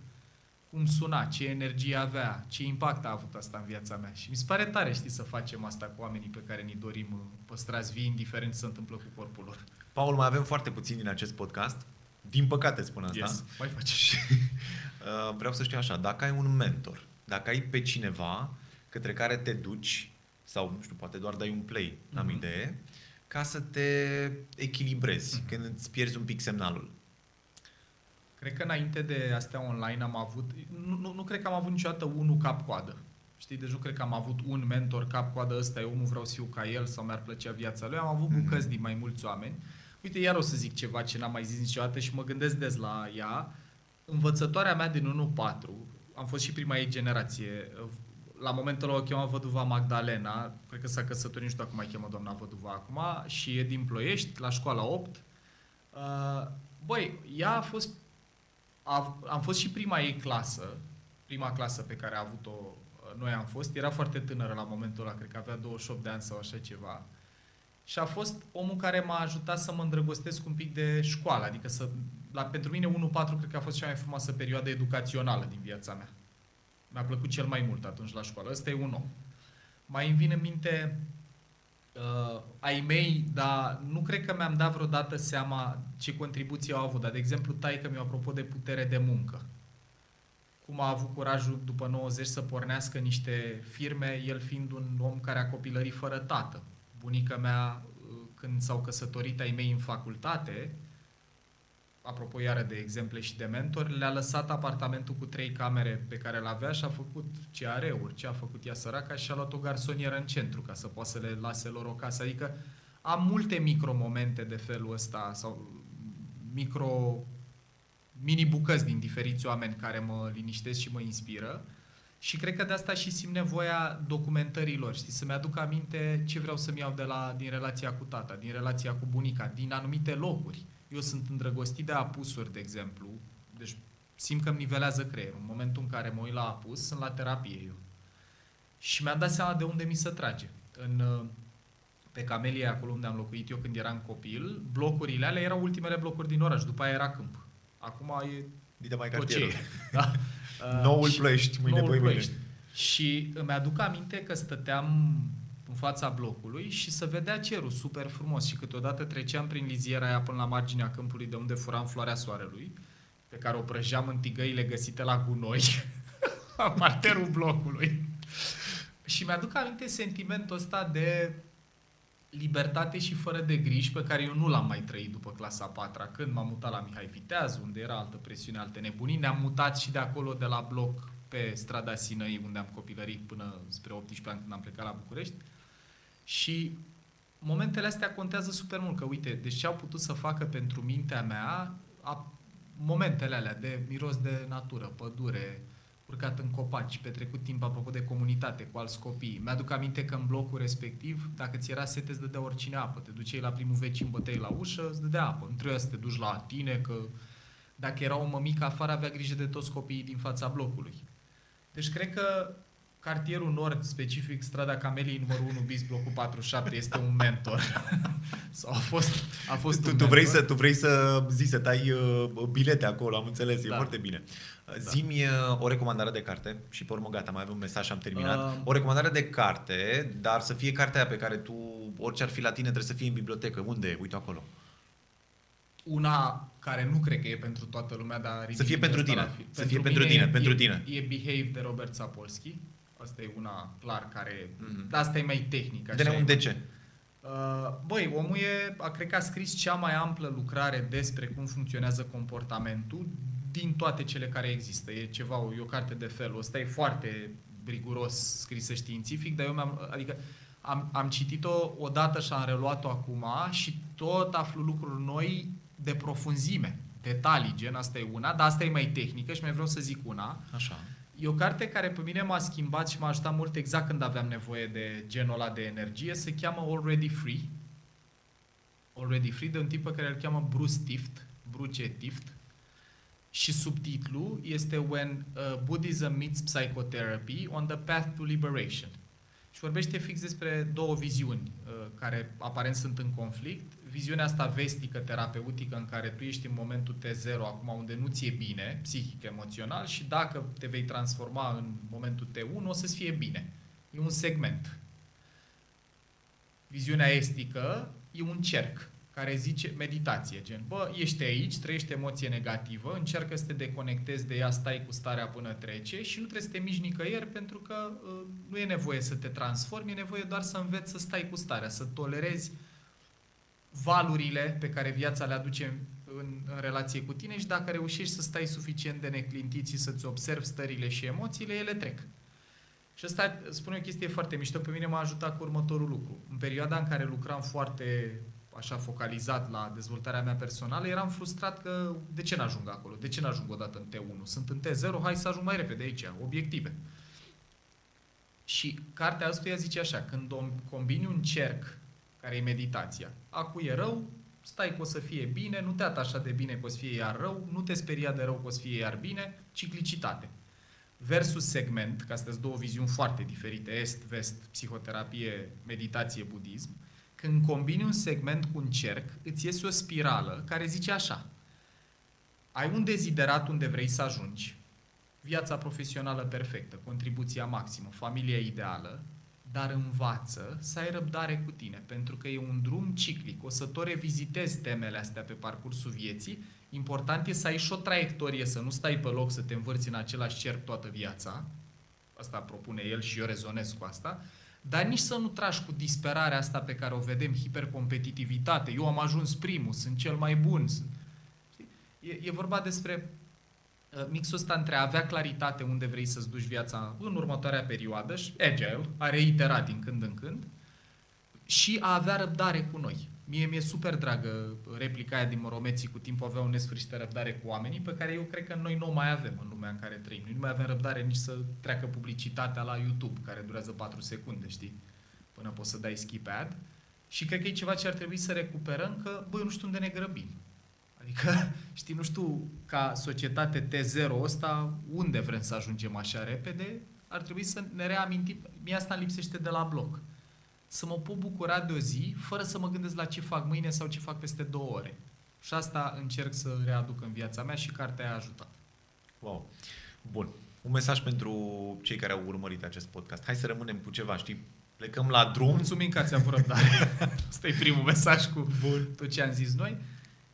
Cum suna, ce energie avea, ce impact a avut asta în viața mea. Și mi se pare tare, știi, să facem asta cu oamenii pe care ni dorim uh, păstrați vii, indiferent ce se întâmplă cu corpul lor. Paul, mai avem foarte puțin din acest podcast. Din păcate spun asta. Yes, mai faci. Și, <laughs> uh, vreau să știu așa, dacă ai un mentor, dacă ai pe cineva către care te duci sau, nu știu, poate doar dai un play, mm-hmm. am idee, ca să te echilibrezi mm-hmm. când îți pierzi un pic semnalul. Cred că înainte de astea online am avut, nu, nu, nu cred că am avut niciodată unul cap-coadă. Știi, deci nu cred că am avut un mentor cap-coadă, ăsta e omul, vreau să fiu ca el sau mi-ar plăcea viața lui. Am avut mm-hmm. bucăți din mai mulți oameni. Uite, iar o să zic ceva ce n-am mai zis niciodată și mă gândesc des la ea. Învățătoarea mea din 1-4, am fost și prima ei generație, la momentul ăla o chema văduva Magdalena, cred că s-a căsătorit, nu știu dacă mai cheamă doamna văduva acum, și e din Ploiești, la școala 8. Uh, băi, ea a fost, a, am fost și prima ei clasă, prima clasă pe care a avut-o uh, noi am fost, era foarte tânără la momentul ăla, cred că avea 28 de ani sau așa ceva. Și a fost omul care m-a ajutat să mă îndrăgostesc un pic de școală, adică să, la, pentru mine 1-4 cred că a fost cea mai frumoasă perioadă educațională din viața mea. Mi-a plăcut cel mai mult atunci la școală. Ăsta e un om. Mai îmi vine în minte uh, ai mei, dar nu cred că mi-am dat vreodată seama ce contribuție au avut. Dar, de exemplu, taică mi apropo de putere de muncă. Cum a avut curajul după 90 să pornească niște firme, el fiind un om care a copilărit fără tată. Bunica mea, uh, când s-au căsătorit ai mei în facultate, apropo iară de exemple și de mentori, le-a lăsat apartamentul cu trei camere pe care le avea și a făcut ce are ori, ce a făcut ea săraca și a luat o garsonieră în centru ca să poată să le lase lor o casă. Adică am multe micromomente de felul ăsta sau micro mini bucăți din diferiți oameni care mă liniștesc și mă inspiră și cred că de asta și simt nevoia documentărilor, știi, să-mi aduc aminte ce vreau să-mi iau de la, din relația cu tata, din relația cu bunica, din anumite locuri eu sunt îndrăgostit de apusuri, de exemplu, deci simt că îmi nivelează creierul. În momentul în care mă uit la apus, sunt la terapie eu. Și mi-am dat seama de unde mi se trage. În, uh, pe Camelia, acolo unde am locuit eu când eram copil, blocurile alea erau ultimele blocuri din oraș, după aia era câmp. Acum e Dite mai tot ce cartierul. e. Da? <laughs> Noul și- Ploiești, mâine, noul poi mâine. Ploiești. Și îmi aduc aminte că stăteam în fața blocului și să vedea cerul super frumos și câteodată treceam prin liziera aia până la marginea câmpului de unde furam floarea soarelui, pe care o prăjeam în tigăile găsite la gunoi, <laughs> la parterul blocului. Și mi-aduc aminte sentimentul ăsta de libertate și fără de griji pe care eu nu l-am mai trăit după clasa 4 când m-am mutat la Mihai Viteaz, unde era altă presiune, alte nebunii. Ne-am mutat și de acolo, de la bloc, pe strada Sinăi, unde am copilărit până spre 18 ani când am plecat la București. Și momentele astea contează super mult, că uite, deci ce au putut să facă pentru mintea mea, a, momentele alea de miros de natură, pădure, urcat în copaci, petrecut timp apropo de comunitate cu alți copii. Mi-aduc aminte că în blocul respectiv, dacă ți era sete, îți dădea oricine apă. Te duceai la primul vecin, băteai la ușă, îți dădea apă. Nu trebuia să te duci la tine, că dacă era o mămică afară, avea grijă de toți copiii din fața blocului. Deci cred că cartierul nord, specific strada Cameliei numărul 1 bis, blocul 47, este un mentor. <laughs> Sau a fost, a fost Tu, un tu, vrei mentor. să, tu vrei să zi, să tai uh, bilete acolo, am înțeles, e Da. foarte bine. Da. Zi-mi uh, o recomandare de carte și pe urmă gata, mai avem un mesaj și am terminat. Uh. O recomandare de carte, dar să fie cartea aia pe care tu, orice ar fi la tine, trebuie să fie în bibliotecă. Unde e? Uite acolo. Una care nu cred că e pentru toată lumea, dar Să fie ridic pentru asta tine. la fi- Să fie pentru tine, e, pentru e, tine. E Behave de Robert Sapolsky. Asta e una clar care... Mhm. Dar asta e mai tehnică. așa Dă-ne e un de mai- ce. Uh, Băi, omul e, a, cred că a scris cea mai amplă lucrare despre cum funcționează comportamentul din toate cele care există. E ceva, e o carte de felul ăsta, e foarte riguros scrisă științific, dar eu mi-am, adică am, am citit-o odată și am reluat-o acum și tot aflu lucruri noi de profunzime, detalii, gen asta e una, dar asta e mai tehnică și mai vreau să zic una. Așa. E o carte care pe mine m-a schimbat și m-a ajutat mult exact când aveam nevoie de genul ăla de energie. Se cheamă Already Free. Already Free, de un tip pe care îl cheamă Bruce Tift. Bruce Tift. Și subtitlul este When uh, Buddhism Meets Psychotherapy on the Path to Liberation. Și vorbește fix despre două viziuni uh, care aparent sunt în conflict. Viziunea asta vestică, terapeutică, în care tu ești în momentul T0, acum unde nu ți-e bine, psihic, emoțional, și dacă te vei transforma în momentul T1, o să-ți fie bine. E un segment. Viziunea estică e un cerc care zice meditație, gen, bă, ești aici, trăiești emoție negativă, încearcă să te deconectezi de ea, stai cu starea până trece și nu trebuie să te miști nicăieri pentru că uh, nu e nevoie să te transformi, e nevoie doar să înveți să stai cu starea, să tolerezi valurile pe care viața le aduce în, în relație cu tine și dacă reușești să stai suficient de neclintit și să-ți observi stările și emoțiile, ele trec. Și asta, spun eu, o chestie foarte mișto, pe mine m-a ajutat cu următorul lucru. În perioada în care lucram foarte așa focalizat la dezvoltarea mea personală, eram frustrat că de ce n-ajung acolo? De ce n-ajung odată în T1? Sunt în T0, hai să ajung mai repede aici, obiective. Și cartea asta zice așa, când o combini un cerc, care e meditația, acu e rău, stai că o să fie bine, nu te atașa de bine că o să fie iar rău, nu te speria de rău că o să fie iar bine, ciclicitate. Versus segment, că astea sunt două viziuni foarte diferite, est-vest, psihoterapie, meditație, budism, când combini un segment cu un cerc, îți iese o spirală care zice așa. Ai un deziderat unde vrei să ajungi, viața profesională perfectă, contribuția maximă, familia ideală, dar învață să ai răbdare cu tine, pentru că e un drum ciclic. O să tot revizitezi temele astea pe parcursul vieții. Important e să ai și o traiectorie, să nu stai pe loc să te învârți în același cerc toată viața. Asta propune el și eu rezonez cu asta. Dar nici să nu tragi cu disperarea asta pe care o vedem, hipercompetitivitate. Eu am ajuns primul, sunt cel mai bun. Sunt... Știi? E, e vorba despre uh, mixul ăsta între a avea claritate unde vrei să-ți duci viața în următoarea perioadă și agile, a reitera din când în când și a avea răbdare cu noi. Mie mi-e super dragă replica aia din Moromeții cu timpul avea un nesfârșit de răbdare cu oamenii pe care eu cred că noi nu o mai avem în lumea în care trăim. Noi nu mai avem răbdare nici să treacă publicitatea la YouTube care durează 4 secunde, știi? Până poți să dai skip ad. Și cred că e ceva ce ar trebui să recuperăm că, băi, nu știu unde ne grăbim. Adică, <laughs> știi, nu știu, ca societate T0 ăsta, unde vrem să ajungem așa repede, ar trebui să ne reamintim. Mie asta îmi lipsește de la bloc. Să mă pot bucura de o zi, fără să mă gândesc la ce fac mâine sau ce fac peste două ore. Și asta încerc să readuc în viața mea și cartea a ajutat. Wow. Bun. Un mesaj pentru cei care au urmărit acest podcast. Hai să rămânem cu ceva, știi? Plecăm la drum. Mulțumim că ați avut răbdare. <laughs> Asta e primul mesaj cu Bun. tot ce am zis noi.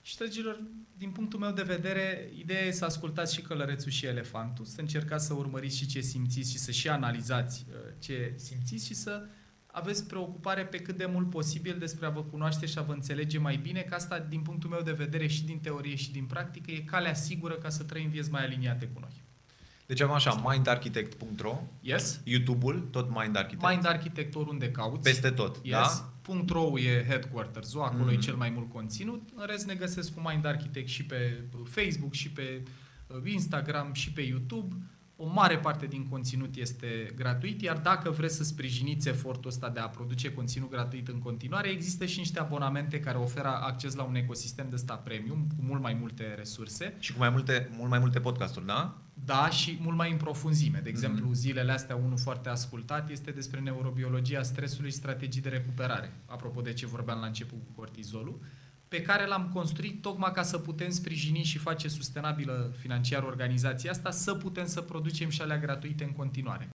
Și, dragilor, din punctul meu de vedere, ideea e să ascultați și călărețul și elefantul, să încercați să urmăriți și ce simțiți și să și analizați uh, ce simțiți și să aveți preocupare pe cât de mult posibil despre a vă cunoaște și a vă înțelege mai bine, că asta, din punctul meu de vedere, și din teorie și din practică, e calea sigură ca să trăim vieți mai aliniate cu noi. Deci am așa, mindarchitect.ro, yes. YouTube-ul, tot Mind Architect. Mind Architect oriunde cauți. Peste tot, yes. da? .ro e headquarters acolo mm-hmm. e cel mai mult conținut. În rest ne găsesc cu Mind Architect și pe Facebook, și pe uh, Instagram, și pe YouTube. O mare parte din conținut este gratuit, iar dacă vreți să sprijiniți efortul ăsta de a produce conținut gratuit în continuare, există și niște abonamente care oferă acces la un ecosistem de sta premium cu mult mai multe resurse. Și cu mai multe, mult mai multe podcasturi, da? Da, și mult mai în profunzime. De exemplu, mm-hmm. zilele astea, unul foarte ascultat este despre neurobiologia stresului și strategii de recuperare. Apropo de ce vorbeam la început cu cortizolul pe care l-am construit tocmai ca să putem sprijini și face sustenabilă financiar organizația asta, să putem să producem și alea gratuite în continuare.